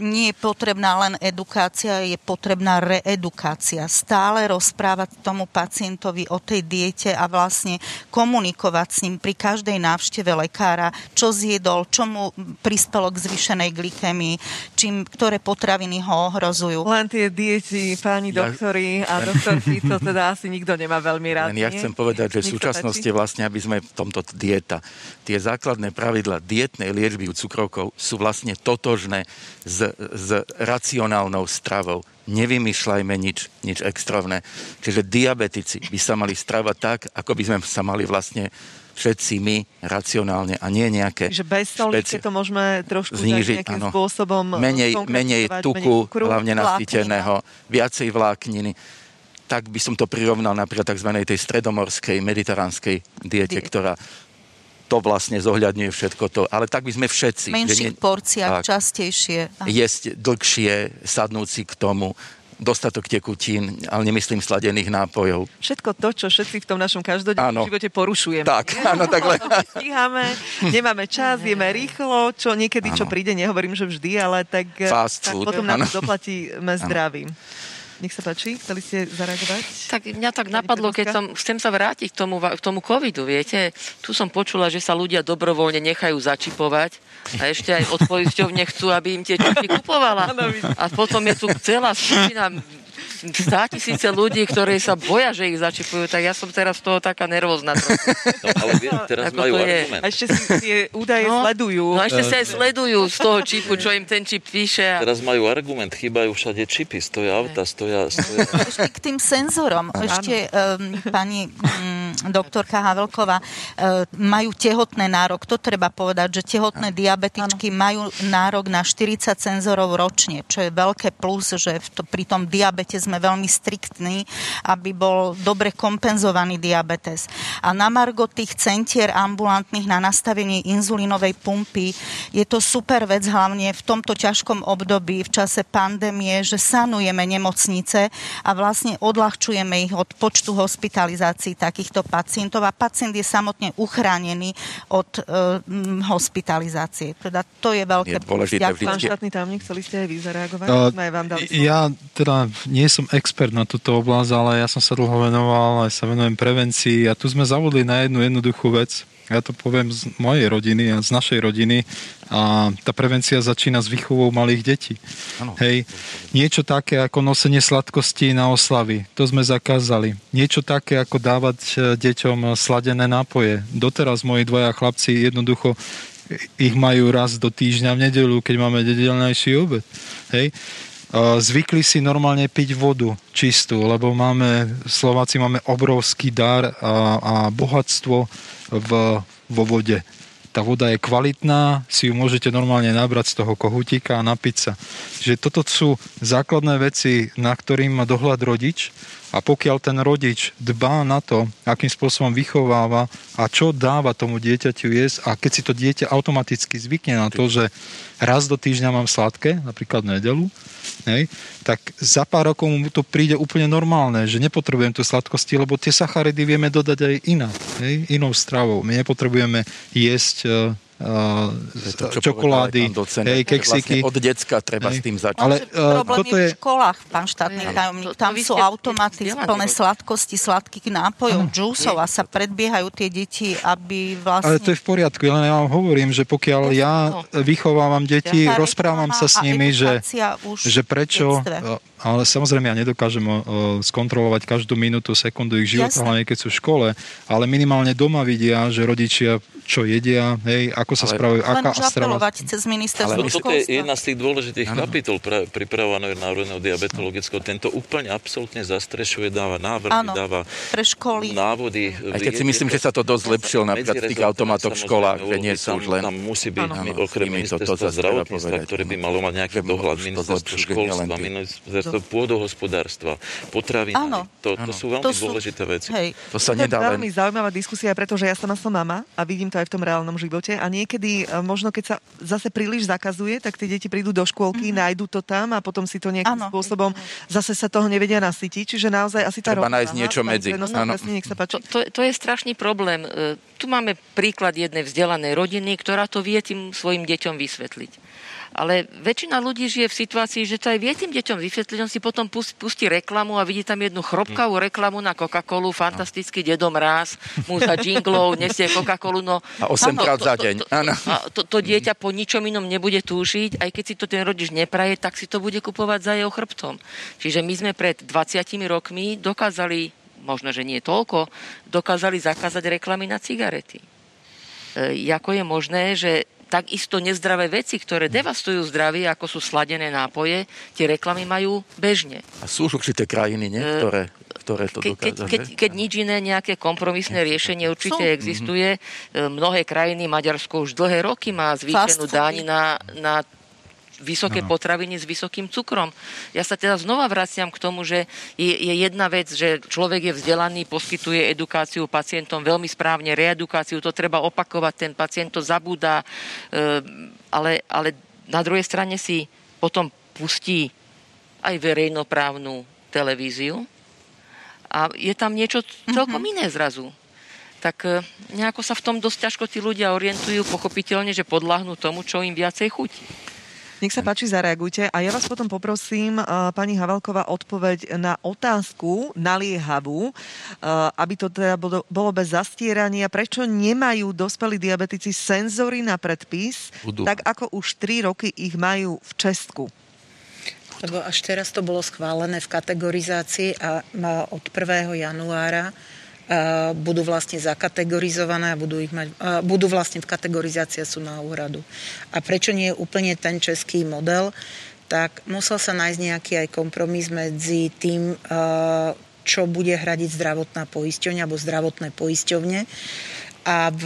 nie je potrebná len edukácia, je potrebná reedukácia. Stále rozprávať tomu pacientovi o tej diete a vlastne komunikovať s ním pri každej návšteve lekára, čo zjedol, čo mu prispelo k zvyšenej glykemii, čím, ktoré potraviny ho ohrozujú. Len tie dieti, páni ja, doktori a doktorky, to teda asi nikto nemá veľmi rád. ja chcem povedať, že v súčasnosti vlastne, aby sme v tomto dieta, tie základné pravidla dietnej liečby liečby u cukrovkov sú vlastne totožné s, s racionálnou stravou. Nevymýšľajme nič, nič extrovné. Čiže diabetici by sa mali stravať tak, ako by sme sa mali vlastne všetci my racionálne a nie nejaké... Že bez špeci- to môžeme trošku znížiť, nejakým áno. spôsobom menej, menej tuku, menej hlavne nasýteného, viacej vlákniny tak by som to prirovnal napríklad tzv. tej stredomorskej, mediteránskej diete, Die. ktorá to vlastne zohľadňuje všetko to. Ale tak by sme všetci. V menších porciách, tak, častejšie. Jesť dlhšie, sadnúť si k tomu, dostatok tekutín, ale nemyslím sladených nápojov. Všetko to, čo všetci v tom našom každodennom živote porušujeme. Tak, áno, takhle. Stíhame, nemáme čas, jeme rýchlo, čo niekedy, ano. čo príde, nehovorím, že vždy, ale tak, Fast tak food. potom nám doplatíme zdravím. Nech sa páči, chceli ste zareagovať? Tak mňa tak napadlo, keď som, chcem sa vrátiť k tomu, k tomu covidu, viete, tu som počula, že sa ľudia dobrovoľne nechajú začipovať a ešte aj od poisťovne chcú, aby im tie čipy kupovala. A potom je tu celá skupina stá tisíce ľudí, ktorí sa boja, že ich začipujú, tak ja som teraz z toho taká nervózna. No, ale vie, teraz Ako majú argument. A ešte si tie údaje no, sledujú. No ešte sa aj sledujú z toho čipu, čo im ten čip píše. A... Teraz majú argument, chýbajú všade čipy, stoja auta, stoja... stoja... Ešte k tým senzorom. Ešte um, pani um, doktorka Havelková, um, majú tehotné nárok. To treba povedať, že tehotné diabetičky majú nárok na 40 senzorov ročne, čo je veľké plus, že v to, pri tom diabete sme veľmi striktní, aby bol dobre kompenzovaný diabetes. A na margo tých centier ambulantných na nastavenie inzulínovej pumpy je to super vec, hlavne v tomto ťažkom období, v čase pandémie, že sanujeme nemocnice a vlastne odľahčujeme ich od počtu hospitalizácií takýchto pacientov a pacient je samotne uchránený od e, hospitalizácie. Teda to je veľké... Je dôležité Pán štátny tajomník, chceli ste aj vy zareagovať? Uh, vám dali ja teda nie som expert na túto oblasť, ale ja som sa dlho venoval, aj sa venujem prevencii a tu sme zavodli na jednu jednoduchú vec ja to poviem z mojej rodiny a z našej rodiny a tá prevencia začína s výchovou malých detí. Ano. Hej, niečo také ako nosenie sladkosti na oslavy, to sme zakázali. Niečo také ako dávať e, deťom sladené nápoje. Doteraz moji dvaja chlapci jednoducho ich majú raz do týždňa v nedelu, keď máme nedelnejší obed. Hej zvykli si normálne piť vodu čistú, lebo máme, Slováci máme obrovský dar a, a bohatstvo v, vo vode. Tá voda je kvalitná, si ju môžete normálne nabrať z toho kohutíka a napiť sa. Čiže toto sú základné veci, na ktorým má dohľad rodič a pokiaľ ten rodič dbá na to, akým spôsobom vychováva a čo dáva tomu dieťaťu jesť a keď si to dieťa automaticky zvykne na to, že raz do týždňa mám sladké, napríklad nedelu, hej, tak za pár rokov mu to príde úplne normálne, že nepotrebujem tu sladkosti, lebo tie sacharidy vieme dodať aj iná, hej, inou stravou. My nepotrebujeme jesť to, čo čokolády, hej, keksiky. Vlastne od decka treba hej. s tým začať. Ale uh, problém toto je v školách, pán štátny tajomník. Tam sú automaty plné sladkosti, sladkých nápojov, džúsov a sa predbiehajú tie deti, aby vlastne... Ale to je v poriadku, len ja vám hovorím, že pokiaľ ja vychovávam deti, rozprávam sa s nimi, že, že prečo ale samozrejme ja nedokážem skontrolovať každú minútu, sekundu ich života, hlavne keď sú v škole, ale minimálne doma vidia, že rodičia čo jedia, hej, ako sa ale, spravujú, aká strava. cez ministerstvo Ale toto je jedna z tých dôležitých ano. kapitol pre, pripravovaného národného diabetologického. Tento úplne absolútne zastrešuje, dáva návrhy, ano, dáva pre školy. návody. Aj keď si myslím, že sa to dosť zlepšilo napríklad v tých automatoch v školách, že nie sú už len... Tam musí byť ano. okrem ministerstva zdravotníctva, ktoré by malo mať nejaký dohľad, ministerstvo školstva, ministerstvo pôdohospodárstva, potraviny. To, to sú veľmi dôležité veci. To sa nedá len... veľmi zaujímavá diskusia, pretože ja sama som mama a vidím to aj v tom reálnom živote. A niekedy, e, možno keď sa zase príliš zakazuje, tak tie deti prídu do škôlky, mm-hmm. nájdu to tam a potom si to nejakým ano. spôsobom zase sa toho nevedia nasytiť. Čiže naozaj asi tá Treba nájsť niečo medzi. Áno. nech sa páči. To, to, to je strašný problém. E, tu máme príklad jednej vzdelanej rodiny, ktorá to vie tým svojim deťom vysvetliť. Ale väčšina ľudí žije v situácii, že to aj vie tým deťom vysvetliť, on si potom pustí reklamu a vidí tam jednu chrobkavú reklamu na Coca-Colu, fantastický dedom ráz, mu za jinglov nesie Coca-Colu. No, a 8 krát za deň. To, to, to, to, to dieťa po ničom inom nebude túžiť, aj keď si to ten rodič nepraje, tak si to bude kupovať za jeho chrbtom. Čiže my sme pred 20 rokmi dokázali, možno, že nie toľko, dokázali zakázať reklamy na cigarety. E, ako je možné, že takisto nezdravé veci, ktoré devastujú zdravie, ako sú sladené nápoje, tie reklamy majú bežne. A sú už určité krajiny, nie? E, ktoré, ktoré to ke, keď, keď, keď nič iné, nejaké kompromisné riešenie určite sú. existuje. Mm-hmm. Mnohé krajiny, Maďarsko už dlhé roky má zvýšenú daň na, na vysoké ano. potraviny s vysokým cukrom. Ja sa teda znova vraciam k tomu, že je, je jedna vec, že človek je vzdelaný, poskytuje edukáciu pacientom veľmi správne, reedukáciu, to treba opakovať, ten pacient to zabúda, e, ale, ale na druhej strane si potom pustí aj verejnoprávnu televíziu a je tam niečo celkom mm-hmm. iné zrazu tak e, nejako sa v tom dosť ťažko tí ľudia orientujú, pochopiteľne, že podľahnú tomu, čo im viacej chutí. Nech sa páči, zareagujte. A ja vás potom poprosím, uh, pani Havelková, odpoveď na otázku naliehavú, uh, aby to teda bolo, bolo bez zastierania. Prečo nemajú dospelí diabetici senzory na predpis, Budú. tak ako už 3 roky ich majú v Česku? Lebo až teraz to bolo schválené v kategorizácii a od 1. januára budú vlastne zakategorizované a budú, ich mať, budú vlastne v kategorizácia sú na úhradu. A prečo nie je úplne ten český model, tak musel sa nájsť nejaký aj kompromis medzi tým, čo bude hradiť zdravotná poisťovňa alebo zdravotné poisťovne a v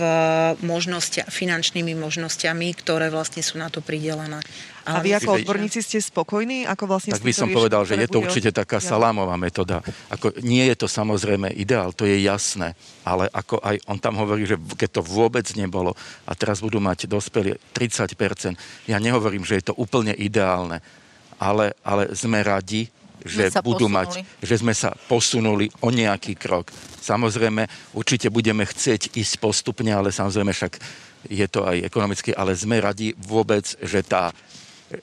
možnosti, finančnými možnosťami, ktoré vlastne sú na to pridelené. A vy ako odborníci ste spokojní? Ako vlastne tak by som povedal, že je to určite taká salámová metóda. Ako, nie je to samozrejme ideál, to je jasné, ale ako aj on tam hovorí, že keď to vôbec nebolo a teraz budú mať dospelí 30%, ja nehovorím, že je to úplne ideálne, ale, ale sme radi, že budú posunuli. mať, že sme sa posunuli o nejaký krok. Samozrejme, určite budeme chcieť ísť postupne, ale samozrejme však je to aj ekonomicky, ale sme radi vôbec, že tá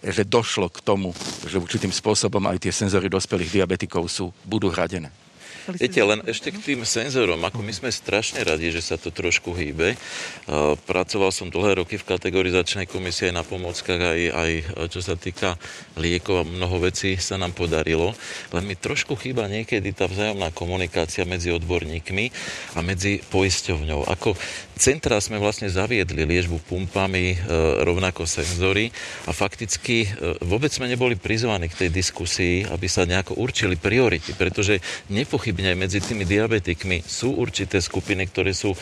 že došlo k tomu, že určitým spôsobom aj tie senzory dospelých diabetikov sú, budú hradené. Viete, len ešte k tým senzorom, ako my sme strašne radi, že sa to trošku hýbe. Pracoval som dlhé roky v kategorizačnej komisii aj na pomockách, aj, aj čo sa týka liekov a mnoho vecí sa nám podarilo. Len mi trošku chýba niekedy tá vzájomná komunikácia medzi odborníkmi a medzi poisťovňou. Ako centra sme vlastne zaviedli liežbu pumpami, e, rovnako senzory a fakticky e, vôbec sme neboli prizvaní k tej diskusii, aby sa nejako určili priority, pretože nepochybne medzi tými diabetikmi sú určité skupiny, ktoré sú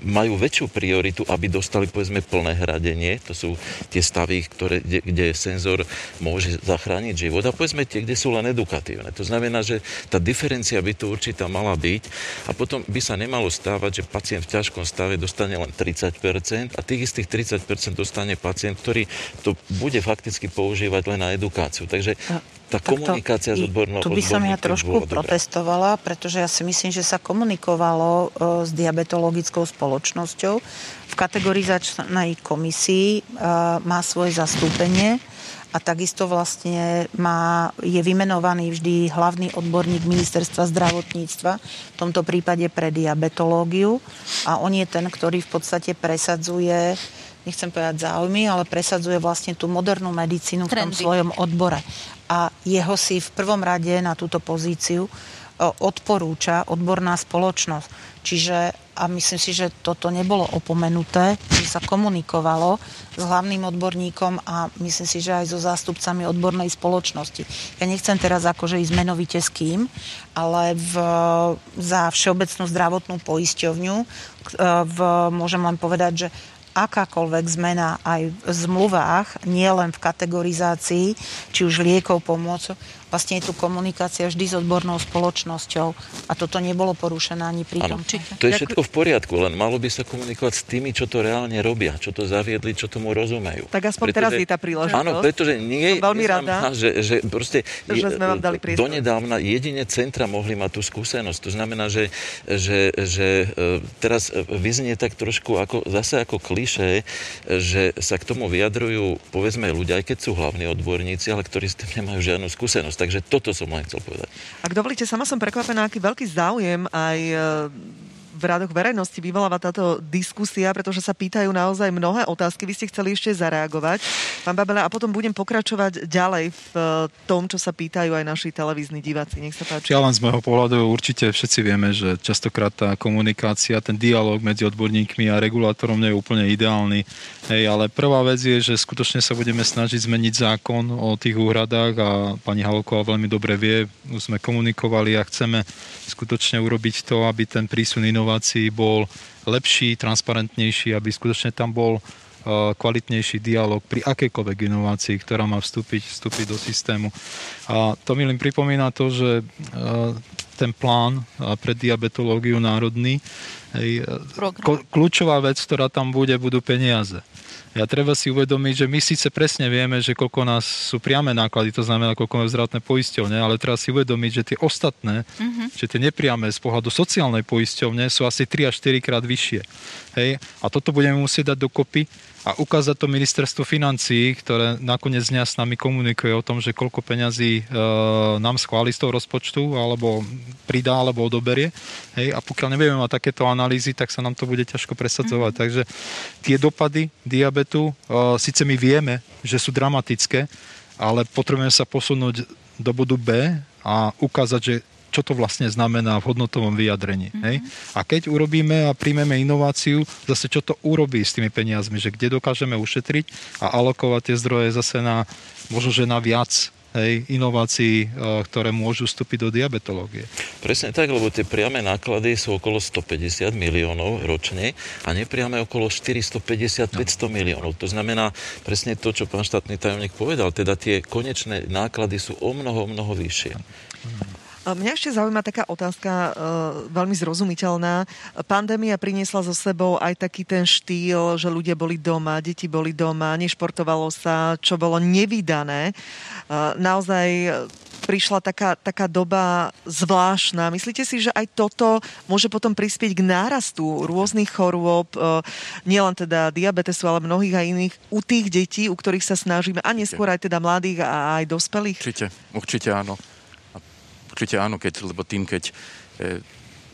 majú väčšiu prioritu, aby dostali povedzme plné hradenie. To sú tie stavy, ktoré, kde, kde senzor môže zachrániť život. A povedzme tie, kde sú len edukatívne. To znamená, že tá diferencia by tu určitá mala byť a potom by sa nemalo stávať, že pacient v ťažkom stave dostane len 30% a tých istých 30% dostane pacient, ktorý to bude fakticky používať len na edukáciu. Takže tá komunikácia s odbornou Tu by som ja trošku protestovala, pretože ja si myslím, že sa komunikovalo e, s diabetologickou spoločnosťou. V kategorizačnej komisii e, má svoje zastúpenie a takisto vlastne má, je vymenovaný vždy hlavný odborník ministerstva zdravotníctva, v tomto prípade pre diabetológiu a on je ten, ktorý v podstate presadzuje nechcem povedať záujmy, ale presadzuje vlastne tú modernú medicínu v tom svojom odbore. A jeho si v prvom rade na túto pozíciu e, odporúča odborná spoločnosť. Čiže, a myslím si, že toto nebolo opomenuté, že sa komunikovalo s hlavným odborníkom a myslím si, že aj so zástupcami odbornej spoločnosti. Ja nechcem teraz akože ísť menovite s kým, ale v, za Všeobecnú zdravotnú poisťovňu e, v, môžem len povedať, že akákoľvek zmena aj v zmluvách, nie len v kategorizácii, či už liekov, pomôcok, vlastne je tu komunikácia vždy s odbornou spoločnosťou a toto nebolo porušené ani pri tom. To je všetko v poriadku, len malo by sa komunikovať s tými, čo to reálne robia, čo to zaviedli, čo tomu rozumejú. Tak aspoň pretože, teraz je tá príležitosť. Áno, pretože nie Som veľmi rada, že, že proste že sme vám dali priestor. donedávna jedine centra mohli mať tú skúsenosť. To znamená, že, že, že e, teraz vyznie tak trošku ako, zase ako kliše, že sa k tomu vyjadrujú povedzme ľudia, aj keď sú hlavní odborníci, ale ktorí s tým nemajú žiadnu skúsenosť. Takže toto som len chcel povedať. Ak dovolíte, sama som prekvapená, aký veľký záujem aj v radoch verejnosti vyvoláva táto diskusia, pretože sa pýtajú naozaj mnohé otázky. Vy ste chceli ešte zareagovať, pán Babela, a potom budem pokračovať ďalej v eh, tom, čo sa pýtajú aj naši televízni diváci. Nech sa páči. Ja len z môjho pohľadu určite všetci vieme, že častokrát tá komunikácia, ten dialog medzi odborníkmi a regulátorom nie je úplne ideálny. Hej, ale prvá vec je, že skutočne sa budeme snažiť zmeniť zákon o tých úhradách a pani Haloková veľmi dobre vie, už sme komunikovali a chceme skutočne urobiť to, aby ten prísun inovácií inovácií bol lepší, transparentnejší, aby skutočne tam bol e, kvalitnejší dialog pri akejkoľvek inovácii, ktorá má vstúpiť, vstúpiť do systému. A to mi len pripomína to, že e, ten plán e, pre diabetológiu národný, kľúčová vec, ktorá tam bude, budú peniaze. Ja treba si uvedomiť, že my síce presne vieme, že koľko nás sú priame náklady, to znamená, koľko máme zdravotné poisťovne, ale treba si uvedomiť, že tie ostatné, mm-hmm. že tie nepriame z pohľadu sociálnej poisťovne sú asi 3 až 4 krát vyššie. Hej? A toto budeme musieť dať dokopy a ukázať to ministerstvo financií, ktoré nakoniec dňa s nami komunikuje o tom, že koľko peňazí e, nám schváli z toho rozpočtu, alebo pridá, alebo odoberie. Hej, a pokiaľ nebudeme mať takéto analýzy, tak sa nám to bude ťažko presadzovať. Mm. Takže tie dopady diabetu, e, síce my vieme, že sú dramatické, ale potrebujeme sa posunúť do bodu B a ukázať, že čo to vlastne znamená v hodnotovom vyjadrení. Mm-hmm. Hej? A keď urobíme a príjmeme inováciu, zase čo to urobí s tými peniazmi, že kde dokážeme ušetriť a alokovať tie zdroje zase na, možno, že na viac hej, inovácií, e, ktoré môžu vstúpiť do diabetológie. Presne tak, lebo tie priame náklady sú okolo 150 miliónov ročne a nepriame okolo 450-500 no. miliónov. To znamená presne to, čo pán štátny tajomník povedal, teda tie konečné náklady sú o mnoho, mnoho vyššie. No. Mňa ešte zaujíma taká otázka, e, veľmi zrozumiteľná. Pandémia priniesla so sebou aj taký ten štýl, že ľudia boli doma, deti boli doma, nešportovalo sa, čo bolo nevydané. E, naozaj prišla taká, taká doba zvláštna. Myslíte si, že aj toto môže potom prispieť k nárastu rôznych chorôb, e, nielen teda diabetesu, ale mnohých aj iných, u tých detí, u ktorých sa snažíme, a neskôr aj teda mladých a aj dospelých? Určite, určite áno. Určite áno, keď, lebo tým, keď e,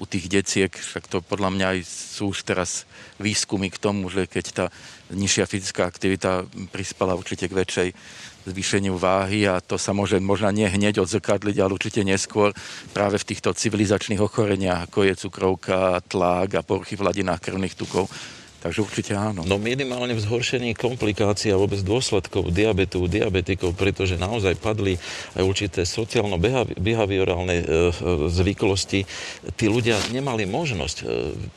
u tých deciek, však to podľa mňa aj sú už teraz výskumy k tomu, že keď tá nižšia fyzická aktivita prispela určite k väčšej zvýšeniu váhy a to sa môže možno nie hneď odzrkadliť, ale určite neskôr práve v týchto civilizačných ochoreniach, ako je cukrovka, tlak a poruchy v krvných tukov, Takže určite áno. No minimálne v zhoršení komplikácií a vôbec dôsledkov diabetu, diabetikov, pretože naozaj padli aj určité sociálno-behaviorálne e, e, zvyklosti. Tí ľudia nemali možnosť e,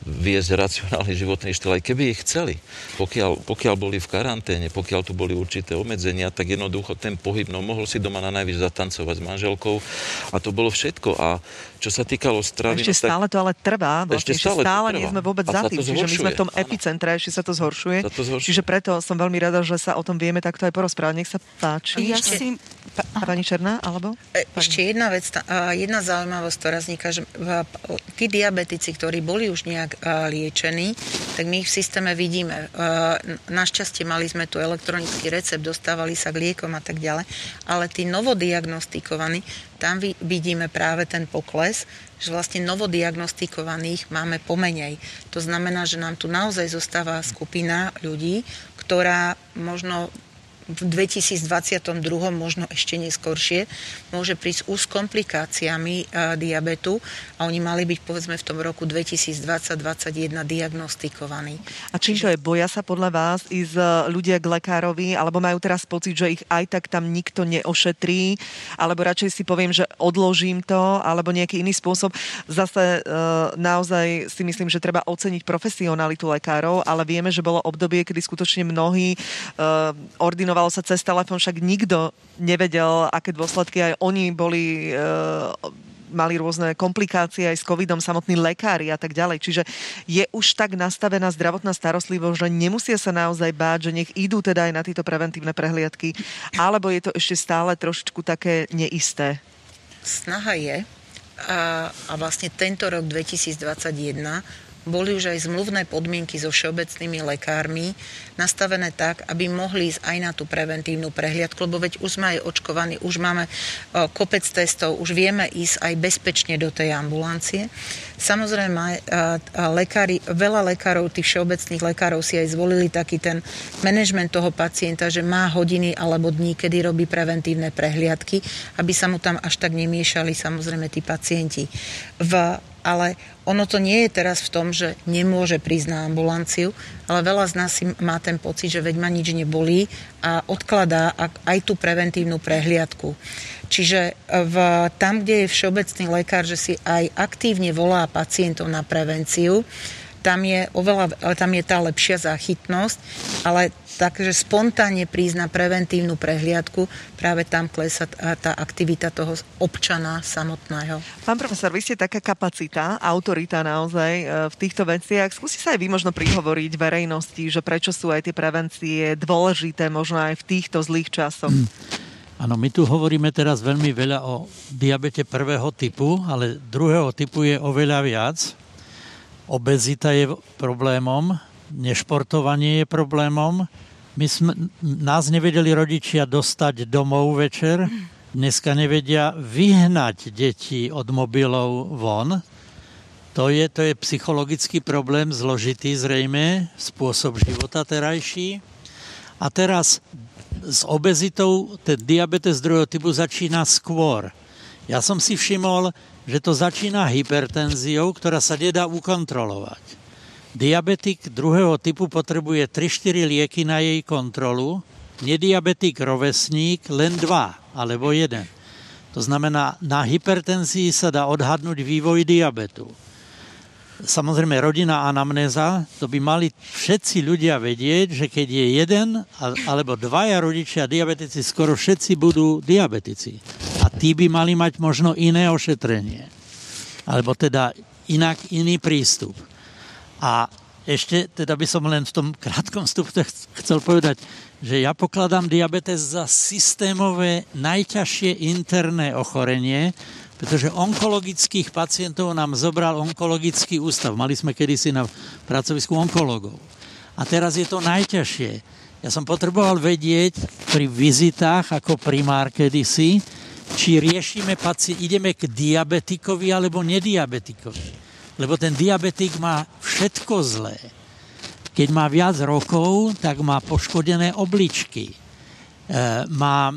viesť racionálny životný štýl, aj keby ich chceli. Pokiaľ, pokiaľ boli v karanténe, pokiaľ tu boli určité obmedzenia, tak jednoducho ten pohyb, no mohol si doma na najvyš zatancovať s manželkou a to bolo všetko. A čo sa týkalo stravy... Ešte no, stále to ale trvá. Vlastne, ešte stále, stále nie sme vôbec za tým. Čiže my sme v tom epicentre, ešte sa to zhoršuje. Sa to zhoršuje. Čiže preto som veľmi rada, že sa o tom vieme takto aj porozprávať. Nech sa páči. Ja si... Pani Černá, alebo? E, ešte jedna vec, jedna zaujímavosť, ktorá vzniká, že tí diabetici, ktorí boli už nejak liečení, tak my ich v systéme vidíme. Našťastie mali sme tu elektronický recept, dostávali sa k liekom a tak ďalej, ale tí novodiagnostikovaní, tam vidíme práve ten pokles, že vlastne novodiagnostikovaných máme pomenej. To znamená, že nám tu naozaj zostáva skupina ľudí, ktorá možno v 2022, možno ešte neskôršie, môže prísť už s komplikáciami uh, diabetu a oni mali byť povedzme v tom roku 2020-2021 diagnostikovaní. A je? Boja sa podľa vás ísť e, ľudia k lekárovi, alebo majú teraz pocit, že ich aj tak tam nikto neošetrí, alebo radšej si poviem, že odložím to, alebo nejaký iný spôsob. Zase uh, naozaj si myslím, že treba oceniť profesionalitu lekárov, ale vieme, že bolo obdobie, kedy skutočne mnohí uh, ordinovali komunikovalo sa cez telefón, však nikto nevedel, aké dôsledky aj oni boli e, mali rôzne komplikácie aj s covidom, samotní lekári a tak ďalej. Čiže je už tak nastavená zdravotná starostlivosť, že nemusia sa naozaj báť, že nech idú teda aj na tieto preventívne prehliadky, alebo je to ešte stále trošičku také neisté? Snaha je a, a vlastne tento rok 2021 boli už aj zmluvné podmienky so všeobecnými lekármi nastavené tak, aby mohli ísť aj na tú preventívnu prehliadku, lebo veď už sme aj očkovaní, už máme kopec testov, už vieme ísť aj bezpečne do tej ambulancie. Samozrejme, lekári, veľa lekárov, tých všeobecných lekárov si aj zvolili taký ten manažment toho pacienta, že má hodiny alebo dní, kedy robí preventívne prehliadky, aby sa mu tam až tak nemiešali samozrejme tí pacienti. V ale ono to nie je teraz v tom, že nemôže prísť na ambulanciu, ale veľa z nás má ten pocit, že veď ma nič nebolí a odkladá aj tú preventívnu prehliadku. Čiže v, tam, kde je všeobecný lekár, že si aj aktívne volá pacientov na prevenciu, tam je, oveľa, tam je tá lepšia záchytnosť, ale takže spontánne prísť na preventívnu prehliadku, práve tam klesa tá aktivita toho občana samotného. Pán profesor, vy ste taká kapacita, autorita naozaj e, v týchto veciach. Skúsi sa aj vy možno prihovoriť verejnosti, že prečo sú aj tie prevencie dôležité možno aj v týchto zlých časoch. Mm. Áno, my tu hovoríme teraz veľmi veľa o diabete prvého typu, ale druhého typu je oveľa viac. Obezita je problémom, nešportovanie je problémom, my sme, nás nevedeli rodičia dostať domov večer, dneska nevedia vyhnať deti od mobilov von. To je, to je psychologický problém, zložitý zrejme, spôsob života terajší. A teraz s obezitou ten diabetes druhého typu začína skôr. Ja som si všimol, že to začína hypertenziou, ktorá sa nedá ukontrolovať. Diabetik druhého typu potrebuje 3-4 lieky na jej kontrolu, nediabetik rovesník len 2 alebo 1. To znamená, na hypertenzii sa dá odhadnúť vývoj diabetu. Samozrejme, rodina anamnéza, to by mali všetci ľudia vedieť, že keď je jeden alebo dvaja rodičia diabetici, skoro všetci budú diabetici. A tí by mali mať možno iné ošetrenie. Alebo teda inak iný prístup. A ešte teda by som len v tom krátkom vstupe chcel povedať, že ja pokladám diabetes za systémové najťažšie interné ochorenie, pretože onkologických pacientov nám zobral onkologický ústav. Mali sme kedysi na pracovisku onkologov. A teraz je to najťažšie. Ja som potreboval vedieť pri vizitách ako primár kedysi, či riešime pacient, ideme k diabetikovi alebo nediabetikovi. Lebo ten diabetik má všetko zlé. Keď má viac rokov, tak má poškodené obličky. E, má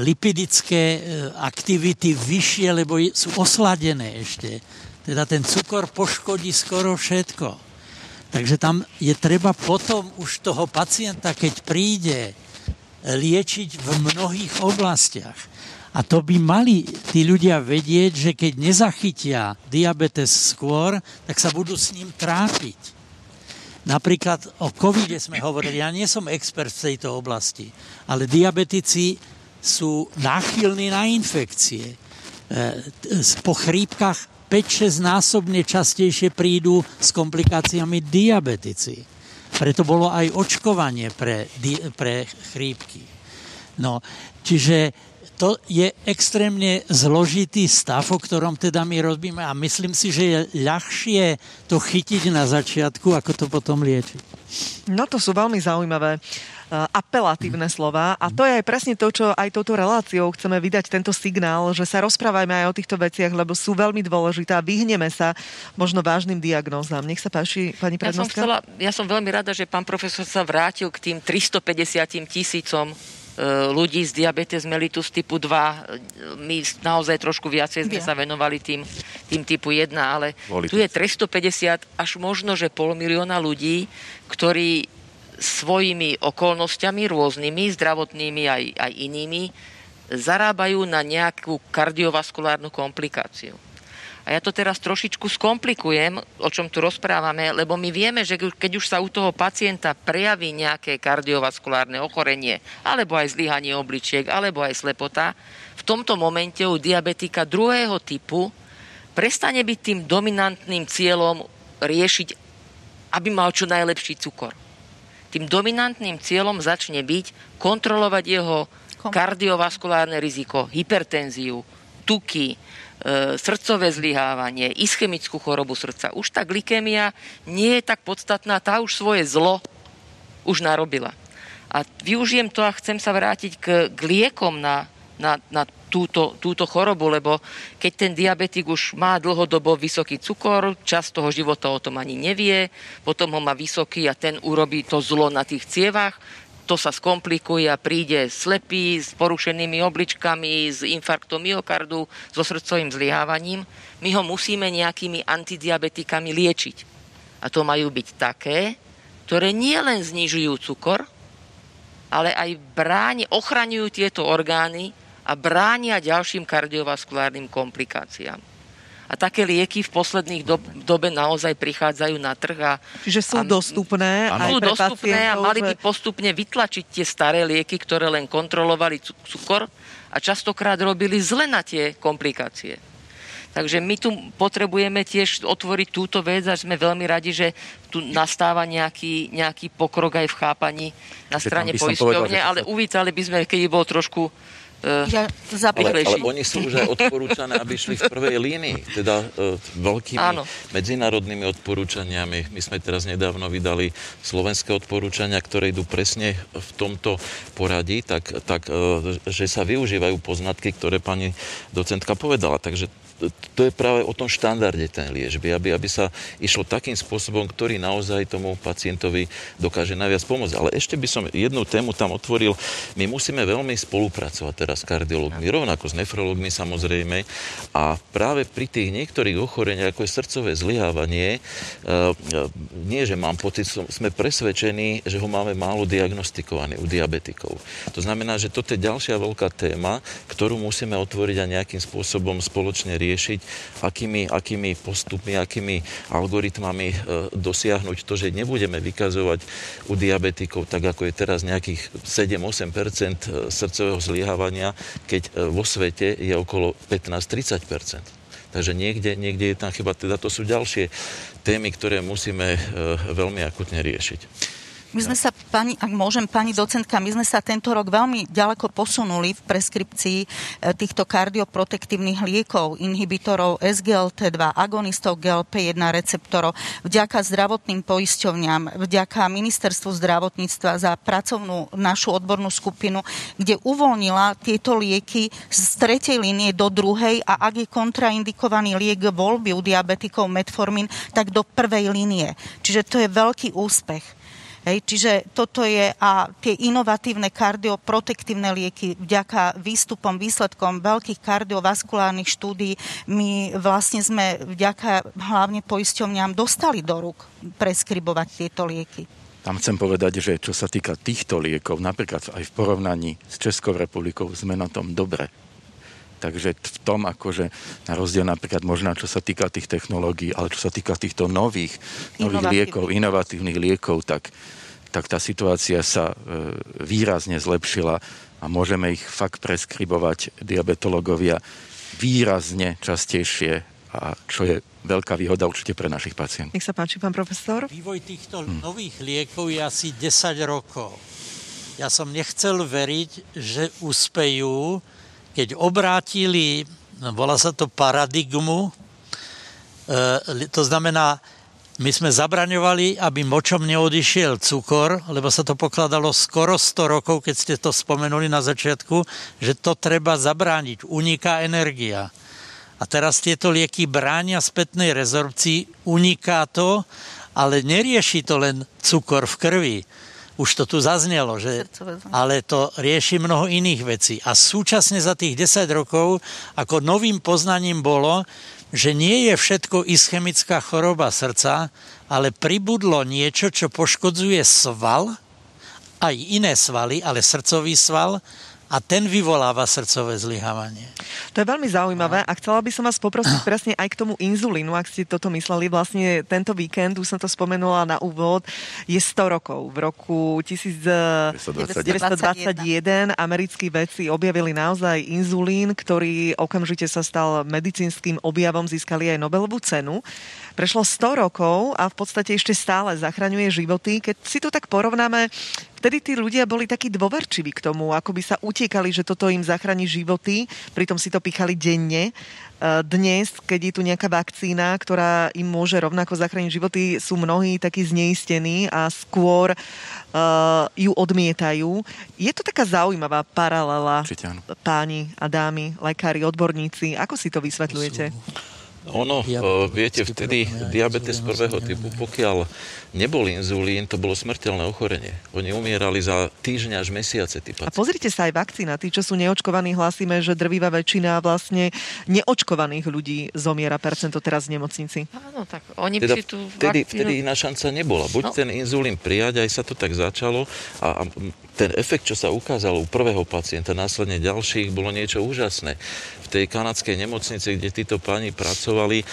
lipidické e, aktivity vyššie, lebo sú osladené ešte. Teda ten cukor poškodí skoro všetko. Takže tam je treba potom už toho pacienta, keď príde, liečiť v mnohých oblastiach. A to by mali tí ľudia vedieť, že keď nezachytia diabetes skôr, tak sa budú s ním trápiť. Napríklad o covide sme hovorili, ja nie som expert v tejto oblasti, ale diabetici sú náchylní na infekcie. E, po chrípkach 5-6 násobne častejšie prídu s komplikáciami diabetici. Preto bolo aj očkovanie pre, pre chrípky. No, čiže to je extrémne zložitý stav, o ktorom teda my robíme a myslím si, že je ľahšie to chytiť na začiatku, ako to potom liečiť. No to sú veľmi zaujímavé Eh, apelatívne slova a to je aj presne to, čo aj touto reláciou chceme vydať tento signál, že sa rozprávajme aj o týchto veciach, lebo sú veľmi dôležité a vyhneme sa možno vážnym diagnózam. Nech sa páči, pani prednostka. Ja som, chcela, ja som veľmi rada, že pán profesor sa vrátil k tým 350 tisícom ľudí s diabetes mellitus typu 2. My naozaj trošku viacej sme sa venovali tým, tým typu 1, ale tu je 350 až možno, že pol milióna ľudí, ktorí svojimi okolnostiami rôznymi, zdravotnými aj, aj inými, zarábajú na nejakú kardiovaskulárnu komplikáciu. A ja to teraz trošičku skomplikujem, o čom tu rozprávame, lebo my vieme, že keď už sa u toho pacienta prejaví nejaké kardiovaskulárne ochorenie, alebo aj zlyhanie obličiek, alebo aj slepota, v tomto momente u diabetika druhého typu prestane byť tým dominantným cieľom riešiť, aby mal čo najlepší cukor. Tým dominantným cieľom začne byť kontrolovať jeho kardiovaskulárne riziko, hypertenziu, tuky, srdcové zlyhávanie, ischemickú chorobu srdca. Už tá glykémia nie je tak podstatná, tá už svoje zlo už narobila. A využijem to a chcem sa vrátiť k, k liekom na, na, na túto, túto chorobu, lebo keď ten diabetik už má dlhodobo vysoký cukor, čas toho života o tom ani nevie, potom ho má vysoký a ten urobí to zlo na tých cievach, to sa skomplikuje a príde slepý s porušenými obličkami, s infarktom myokardu, so srdcovým zlyhávaním. My ho musíme nejakými antidiabetikami liečiť. A to majú byť také, ktoré nielen znižujú cukor, ale aj bráni, ochraňujú tieto orgány a bránia ďalším kardiovaskulárnym komplikáciám. A také lieky v posledných do, dobe naozaj prichádzajú na trh. A, Čiže sú a, dostupné aj sú pre dostupné a mali by postupne vytlačiť tie staré lieky, ktoré len kontrolovali cukor a častokrát robili zle na tie komplikácie. Takže my tu potrebujeme tiež otvoriť túto vec a sme veľmi radi, že tu nastáva nejaký, nejaký pokrok aj v chápaní na strane poisťovne, ale uvítali by sme, keď bol trošku Uh, ja ale, ale oni sú už aj odporúčané, aby šli v prvej línii, teda uh, veľkými Áno. medzinárodnými odporúčaniami. My sme teraz nedávno vydali slovenské odporúčania, ktoré idú presne v tomto poradí, tak, tak uh, že sa využívajú poznatky, ktoré pani docentka povedala. Takže to je práve o tom štandarde ten liežby, aby, aby sa išlo takým spôsobom, ktorý naozaj tomu pacientovi dokáže najviac pomôcť. Ale ešte by som jednu tému tam otvoril. My musíme veľmi spolupracovať teraz s kardiologmi, rovnako s nefrologmi samozrejme. A práve pri tých niektorých ochoreniach, ako je srdcové zlyhávanie, e, nie, že mám pocit, sme presvedčení, že ho máme málo diagnostikovaný u diabetikov. To znamená, že toto je ďalšia veľká téma, ktorú musíme otvoriť a nejakým spôsobom spoločne riešiť riešiť, akými, akými postupmi, akými algoritmami e, dosiahnuť to, že nebudeme vykazovať u diabetikov tak, ako je teraz nejakých 7-8% e, srdcového zlyhávania, keď e, vo svete je okolo 15-30%. Takže niekde, niekde je tam chyba. Teda to sú ďalšie témy, ktoré musíme veľmi akutne riešiť. My sme sa, pani, ak môžem, pani docentka, my sme sa tento rok veľmi ďaleko posunuli v preskripcii e, týchto kardioprotektívnych liekov, inhibitorov SGLT2, agonistov GLP-1 receptorov, vďaka zdravotným poisťovňam, vďaka ministerstvu zdravotníctva za pracovnú našu odbornú skupinu, kde uvoľnila tieto lieky z tretej línie do druhej a ak je kontraindikovaný liek voľby u diabetikov metformin, tak do prvej línie. Čiže to je veľký úspech. Hej, čiže toto je a tie inovatívne kardioprotektívne lieky vďaka výstupom, výsledkom veľkých kardiovaskulárnych štúdí my vlastne sme vďaka hlavne poisťovňam dostali do rúk preskribovať tieto lieky. Tam chcem povedať, že čo sa týka týchto liekov, napríklad aj v porovnaní s Českou republikou sme na tom dobre. Takže v tom, akože na rozdiel napríklad možno, čo sa týka tých technológií, ale čo sa týka týchto nových, nových liekov, inovatívnych liekov, tak, tak tá situácia sa e, výrazne zlepšila a môžeme ich fakt preskribovať diabetológovia výrazne častejšie a čo je veľká výhoda určite pre našich pacientov. Nech sa páči, pán profesor. Vývoj týchto hm. nových liekov je asi 10 rokov. Ja som nechcel veriť, že uspejú, keď obrátili, volá sa to paradigmu, e, to znamená, my sme zabraňovali, aby močom neodišiel cukor, lebo sa to pokladalo skoro 100 rokov, keď ste to spomenuli na začiatku, že to treba zabrániť. Uniká energia. A teraz tieto lieky bránia spätnej rezorpcii, uniká to, ale nerieši to len cukor v krvi už to tu zaznelo, že, ale to rieši mnoho iných vecí. A súčasne za tých 10 rokov, ako novým poznaním bolo, že nie je všetko ischemická choroba srdca, ale pribudlo niečo, čo poškodzuje sval, aj iné svaly, ale srdcový sval, a ten vyvoláva srdcové zlyhávanie. To je veľmi zaujímavé a chcela by som vás poprosiť presne aj k tomu inzulínu, ak ste toto mysleli. Vlastne tento víkend, už som to spomenula na úvod, je 100 rokov. V roku 1921 americkí vedci objavili naozaj inzulín, ktorý okamžite sa stal medicínskym objavom, získali aj Nobelovú cenu. Prešlo 100 rokov a v podstate ešte stále zachraňuje životy. Keď si to tak porovnáme, vtedy tí ľudia boli takí dôverčiví k tomu, ako by sa utiekali, že toto im zachráni životy, pritom si to pichali denne. E, dnes, keď je tu nejaká vakcína, ktorá im môže rovnako zachrániť životy, sú mnohí takí zneistení a skôr uh, ju odmietajú. Je to taká zaujímavá paralela, páni a dámy, lekári, odborníci. Ako si to vysvetľujete? Ono, viete, vtedy diabetes prvého typu, pokiaľ nebol inzulín, to bolo smrteľné ochorenie. Oni umierali za týždňa až mesiace. Tí A pozrite sa aj vakcína. Tí, čo sú neočkovaní, hlásime, že drvivá väčšina vlastne neočkovaných ľudí zomiera percento teraz v nemocnici. Áno, tak oni teda si tú vtedy, vakcínu... vtedy iná šanca nebola. Buď no. ten inzulín prijať, aj sa to tak začalo a, a ten efekt, čo sa ukázal u prvého pacienta, následne ďalších, bolo niečo úžasné. V tej kanadskej nemocnici, kde títo páni pracovali, e,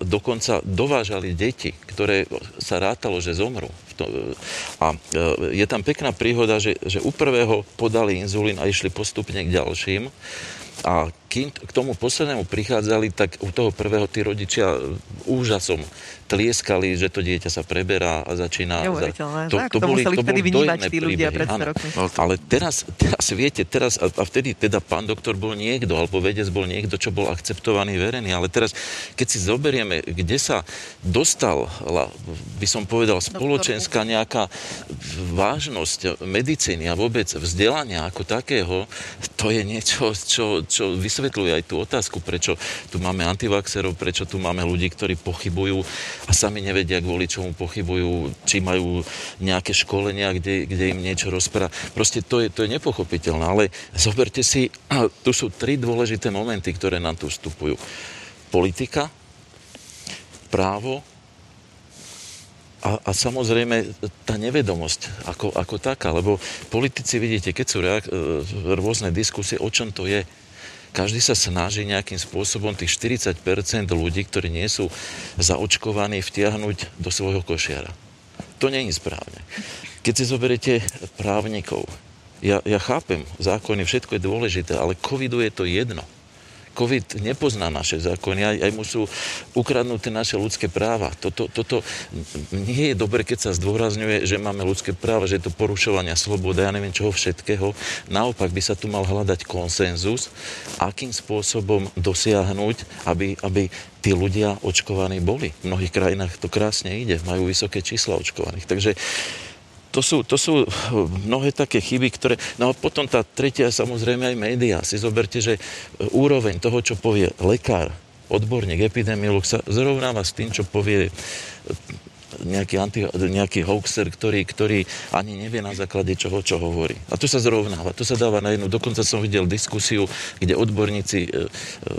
dokonca dovážali deti, ktoré sa rátalo, že zomrú. A e, je tam pekná príhoda, že, že u prvého podali inzulín a išli postupne k ďalším. A kým k tomu poslednému prichádzali, tak u toho prvého tí rodičia úžasom tlieskali, že to dieťa sa preberá a začína... Neuveriteľné. To, to, to boli, to boli vnímať tí ľudia pred rokmi. Ale teraz, teraz, viete, teraz, a, a vtedy teda pán doktor bol niekto, alebo vedec bol niekto, čo bol akceptovaný, verený, ale teraz, keď si zoberieme, kde sa dostal, by som povedal, spoločenská nejaká vážnosť medicíny a vôbec vzdelania ako takého, to je niečo, čo, čo vysvetľuje aj tú otázku, prečo tu máme antivaxerov, prečo tu máme ľudí, ktorí pochybujú a sami nevedia, kvôli čomu pochybujú, či majú nejaké školenia, kde, kde im niečo rozpráva. Proste to je, to je nepochopiteľné, ale zoberte si, tu sú tri dôležité momenty, ktoré nám tu vstupujú. Politika, právo a, a samozrejme tá nevedomosť ako, ako taká, lebo politici, vidíte, keď sú reak- e, rôzne diskusie, o čom to je, každý sa snaží nejakým spôsobom tých 40% ľudí, ktorí nie sú zaočkovaní, vtiahnuť do svojho košiara. To je správne. Keď si zoberiete právnikov, ja, ja chápem, zákony, všetko je dôležité, ale covidu je to jedno. COVID nepozná naše zákony, aj, aj mu sú ukradnuté naše ľudské práva. Toto, toto nie je dobre, keď sa zdôrazňuje, že máme ľudské práva, že je to porušovania slobody, ja neviem čoho všetkého. Naopak by sa tu mal hľadať konsenzus, akým spôsobom dosiahnuť, aby, aby tí ľudia očkovaní boli. V mnohých krajinách to krásne ide, majú vysoké čísla očkovaných. Takže to sú, to sú mnohé také chyby, ktoré... No a potom tá tretia, samozrejme aj médiá. Si zoberte, že úroveň toho, čo povie lekár, odborník, epidemiolog sa zrovnáva s tým, čo povie nejaký, anti, nejaký hoaxer, ktorý, ktorý ani nevie na základe čoho, čo hovorí. A to sa zrovnáva, to sa dáva na jednu. Dokonca som videl diskusiu, kde odborníci e, e,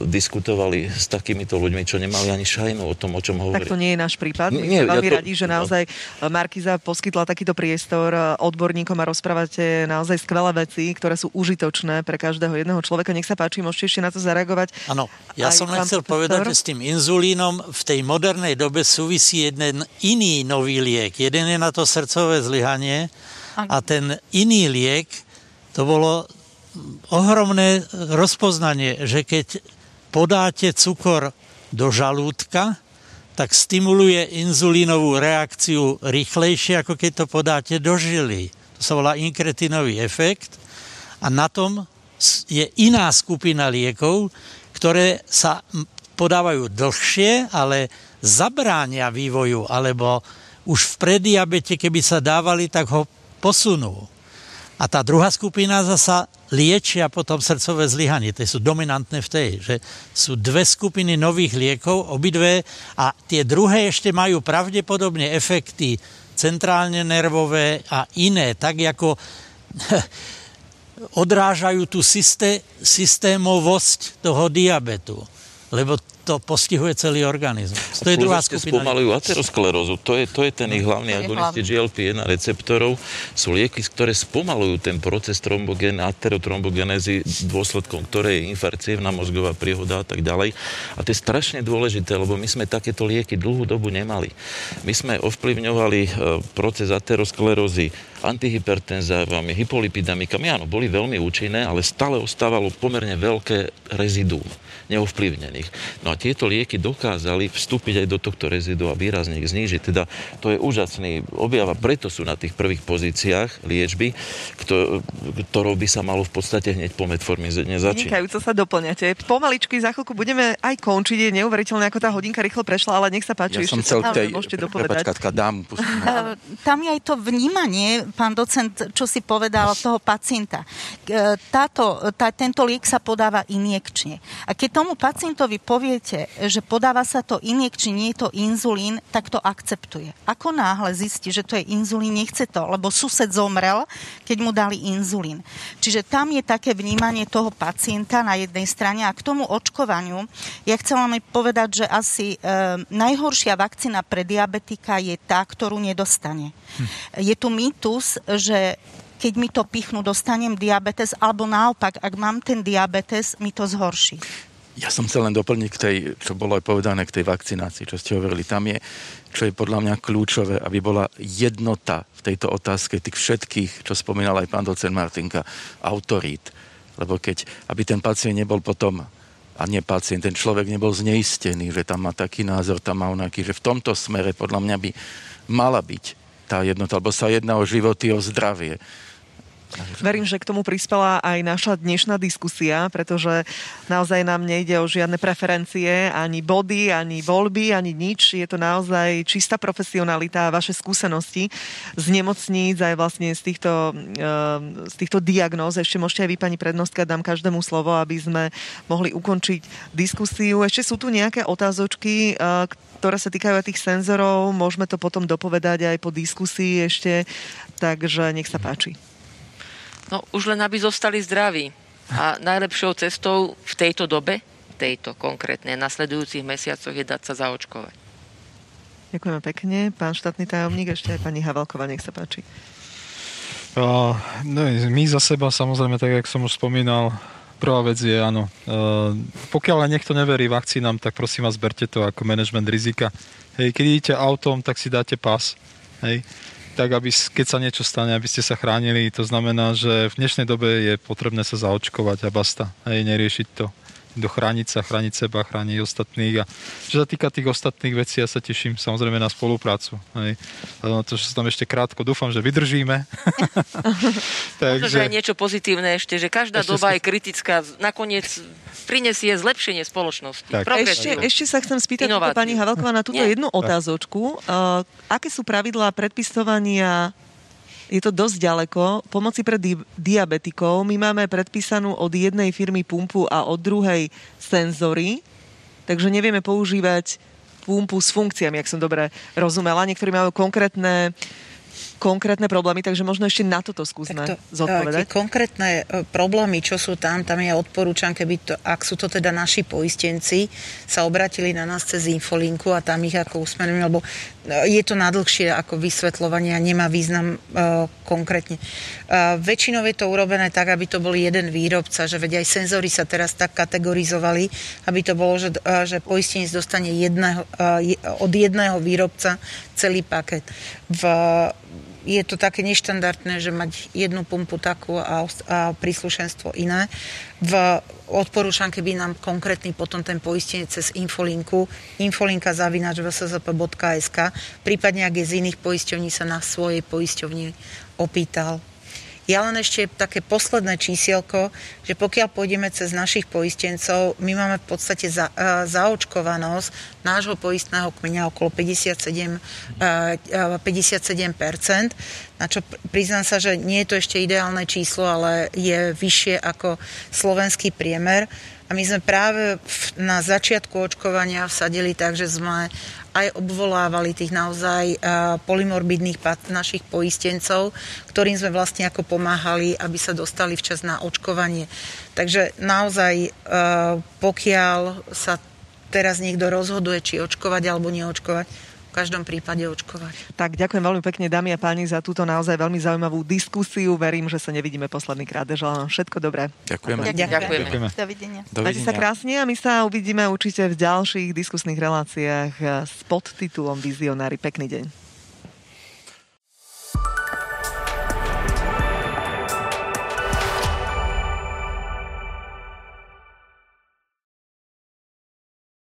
diskutovali s takýmito ľuďmi, čo nemali ani šajnu o tom, o čom hovorí. Tak to nie je náš prípad. My nie, veľmi ja to... radi, že naozaj no. Markiza poskytla takýto priestor e, odborníkom a rozprávate naozaj skvelé veci, ktoré sú užitočné pre každého jedného človeka. Nech sa páči, môžete ešte na to zareagovať. Áno, ja som len chcel povedať, že s tým inzulínom v tej modernej dobe súvisí jeden iný iný nový liek. Jeden je na to srdcové zlyhanie a ten iný liek, to bolo ohromné rozpoznanie, že keď podáte cukor do žalúdka, tak stimuluje inzulínovú reakciu rýchlejšie, ako keď to podáte do žily. To sa volá inkretinový efekt a na tom je iná skupina liekov, ktoré sa podávajú dlhšie, ale zabránia vývoju, alebo už v prediabete, keby sa dávali, tak ho posunú. A tá druhá skupina zasa liečia potom srdcové zlyhanie. Tie sú dominantné v tej, že sú dve skupiny nových liekov, obidve, a tie druhé ešte majú pravdepodobne efekty centrálne nervové a iné, tak ako odrážajú tú systé, systémovosť toho diabetu. Lebo to postihuje celý organizmus. To je druhá skupina. spomalujú aterosklerózu. To je, to je ten ich hlavný agonisti GLP-1 receptorov. Sú lieky, ktoré spomalujú ten proces trombogen, aterotrombogenézy, dôsledkom ktorej je infarcievna mozgová príhoda a tak ďalej. A to je strašne dôležité, lebo my sme takéto lieky dlhú dobu nemali. My sme ovplyvňovali e, proces aterosklerózy antihypertenzávami, hypolipidamikami. Áno, boli veľmi účinné, ale stále ostávalo pomerne veľké reziduum neovplyvnených. No a tieto lieky dokázali vstúpiť aj do tohto rezidu a výrazne ich znížiť. Teda to je úžasný objav a preto sú na tých prvých pozíciách liečby, ktorou by sa malo v podstate hneď po metformíne začať. Vynikajúco sa doplňate. Pomaličky za chvíľku budeme aj končiť. Je neuveriteľné, ako tá hodinka rýchlo prešla, ale nech sa páči. Ja som chcel tej, môžete dopovedať. Prepač, dám, Tam je aj to vnímanie, pán docent, čo si povedal toho pacienta. Táto, tá, tento liek sa podáva injekčne. A keď tomu pacientovi poviete, že podáva sa to injekčne, nie je to inzulín, tak to akceptuje. Ako náhle zistí, že to je inzulín, nechce to, lebo sused zomrel, keď mu dali inzulín. Čiže tam je také vnímanie toho pacienta na jednej strane a k tomu očkovaniu, ja chcela mi povedať, že asi e, najhoršia vakcína pre diabetika je tá, ktorú nedostane. Hm. Je tu mýtus, že keď mi to pichnú, dostanem diabetes, alebo naopak, ak mám ten diabetes, mi to zhorší. Ja som chcel len doplniť k tej, čo bolo aj povedané k tej vakcinácii, čo ste hovorili. Tam je, čo je podľa mňa kľúčové, aby bola jednota v tejto otázke tých všetkých, čo spomínal aj pán docen Martinka, autorít. Lebo keď, aby ten pacient nebol potom a nie pacient, ten človek nebol zneistený, že tam má taký názor, tam má onaký, že v tomto smere podľa mňa by mala byť tá jednota, lebo sa jedná o životy, o zdravie. Verím, že k tomu prispela aj naša dnešná diskusia, pretože naozaj nám nejde o žiadne preferencie, ani body, ani voľby, ani nič. Je to naozaj čistá profesionalita a vaše skúsenosti z nemocníc, aj vlastne z týchto, ehm, z týchto diagnóz. Ešte môžete aj vy, pani prednostka, dám každému slovo, aby sme mohli ukončiť diskusiu. Ešte sú tu nejaké otázočky, ktoré sa týkajú tých senzorov. Môžeme to potom dopovedať aj po diskusii ešte, takže nech sa páči. No už len aby zostali zdraví. A najlepšou cestou v tejto dobe, tejto konkrétne, nasledujúcich mesiacoch je dať sa zaočkovať. Ďakujeme pekne. Pán štátny tajomník, ešte aj pani Havalková, nech sa páči. Uh, no, my za seba samozrejme, tak jak som už spomínal, prvá vec je áno. Uh, pokiaľ niekto neverí vakcínam, tak prosím vás, berte to ako management rizika. Hej, keď idete autom, tak si dáte pas. Hej tak aby keď sa niečo stane, aby ste sa chránili. To znamená, že v dnešnej dobe je potrebné sa zaočkovať a basta. Hej, neriešiť to do chrániť sa, chrániť seba, chrániť ostatných. A čo sa týka tých ostatných vecí, ja sa teším samozrejme na spoluprácu. Hej. To, že sa tam ešte krátko, dúfam, že vydržíme. Takže... Možno, aj niečo pozitívne ešte, že každá ešte doba si... je kritická. Nakoniec prinesie zlepšenie spoločnosti. Tak. Ešte, ešte sa chcem spýtať pani Havelková na túto Nie. jednu otázočku. Uh, aké sú pravidlá predpisovania je to dosť ďaleko. Pomoci pre di- diabetikov my máme predpísanú od jednej firmy pumpu a od druhej senzory, takže nevieme používať pumpu s funkciami, ak som dobre rozumela. Niektorí majú konkrétne konkrétne problémy, takže možno ešte na toto skúsme to, zodpovedať. Tie konkrétne e, problémy, čo sú tam, tam ja odporúčam, keby to, ak sú to teda naši poistenci, sa obratili na nás cez infolinku a tam ich ako usmerujem, lebo e, je to nadlhšie ako vysvetľovanie a nemá význam uh, konkrétne. Uh, väčšinou je to urobené tak, aby to bol jeden výrobca, že veď aj senzory sa teraz tak kategorizovali, aby to bolo, že, uh, že poistenec dostane jedného, uh, od jedného výrobca celý paket. V je to také neštandardné, že mať jednu pumpu takú a, a príslušenstvo iné. V odporúčam, keby nám konkrétny potom ten poistenie cez infolinku, infolinka zavinač vszp.sk, prípadne ak je z iných poisťovní sa na svojej poisťovni opýtal ja len ešte také posledné čísielko, že pokiaľ pôjdeme cez našich poistencov, my máme v podstate za, uh, zaočkovanosť nášho poistného kmeňa okolo 57, uh, 57%, na čo priznám sa, že nie je to ešte ideálne číslo, ale je vyššie ako slovenský priemer. A my sme práve na začiatku očkovania vsadili tak, že sme aj obvolávali tých naozaj polymorbidných našich poistencov, ktorým sme vlastne ako pomáhali, aby sa dostali včas na očkovanie. Takže naozaj, pokiaľ sa teraz niekto rozhoduje, či očkovať alebo neočkovať, každom prípade očkovať. Tak ďakujem veľmi pekne, dámy a páni, za túto naozaj veľmi zaujímavú diskusiu. Verím, že sa nevidíme posledný krát. Želám vám všetko dobré. Ďakujeme. Ďakujeme. Ďakujeme. Dovidenia. Majte sa krásne a my sa uvidíme určite v ďalších diskusných reláciách s podtitulom Vizionári. Pekný deň.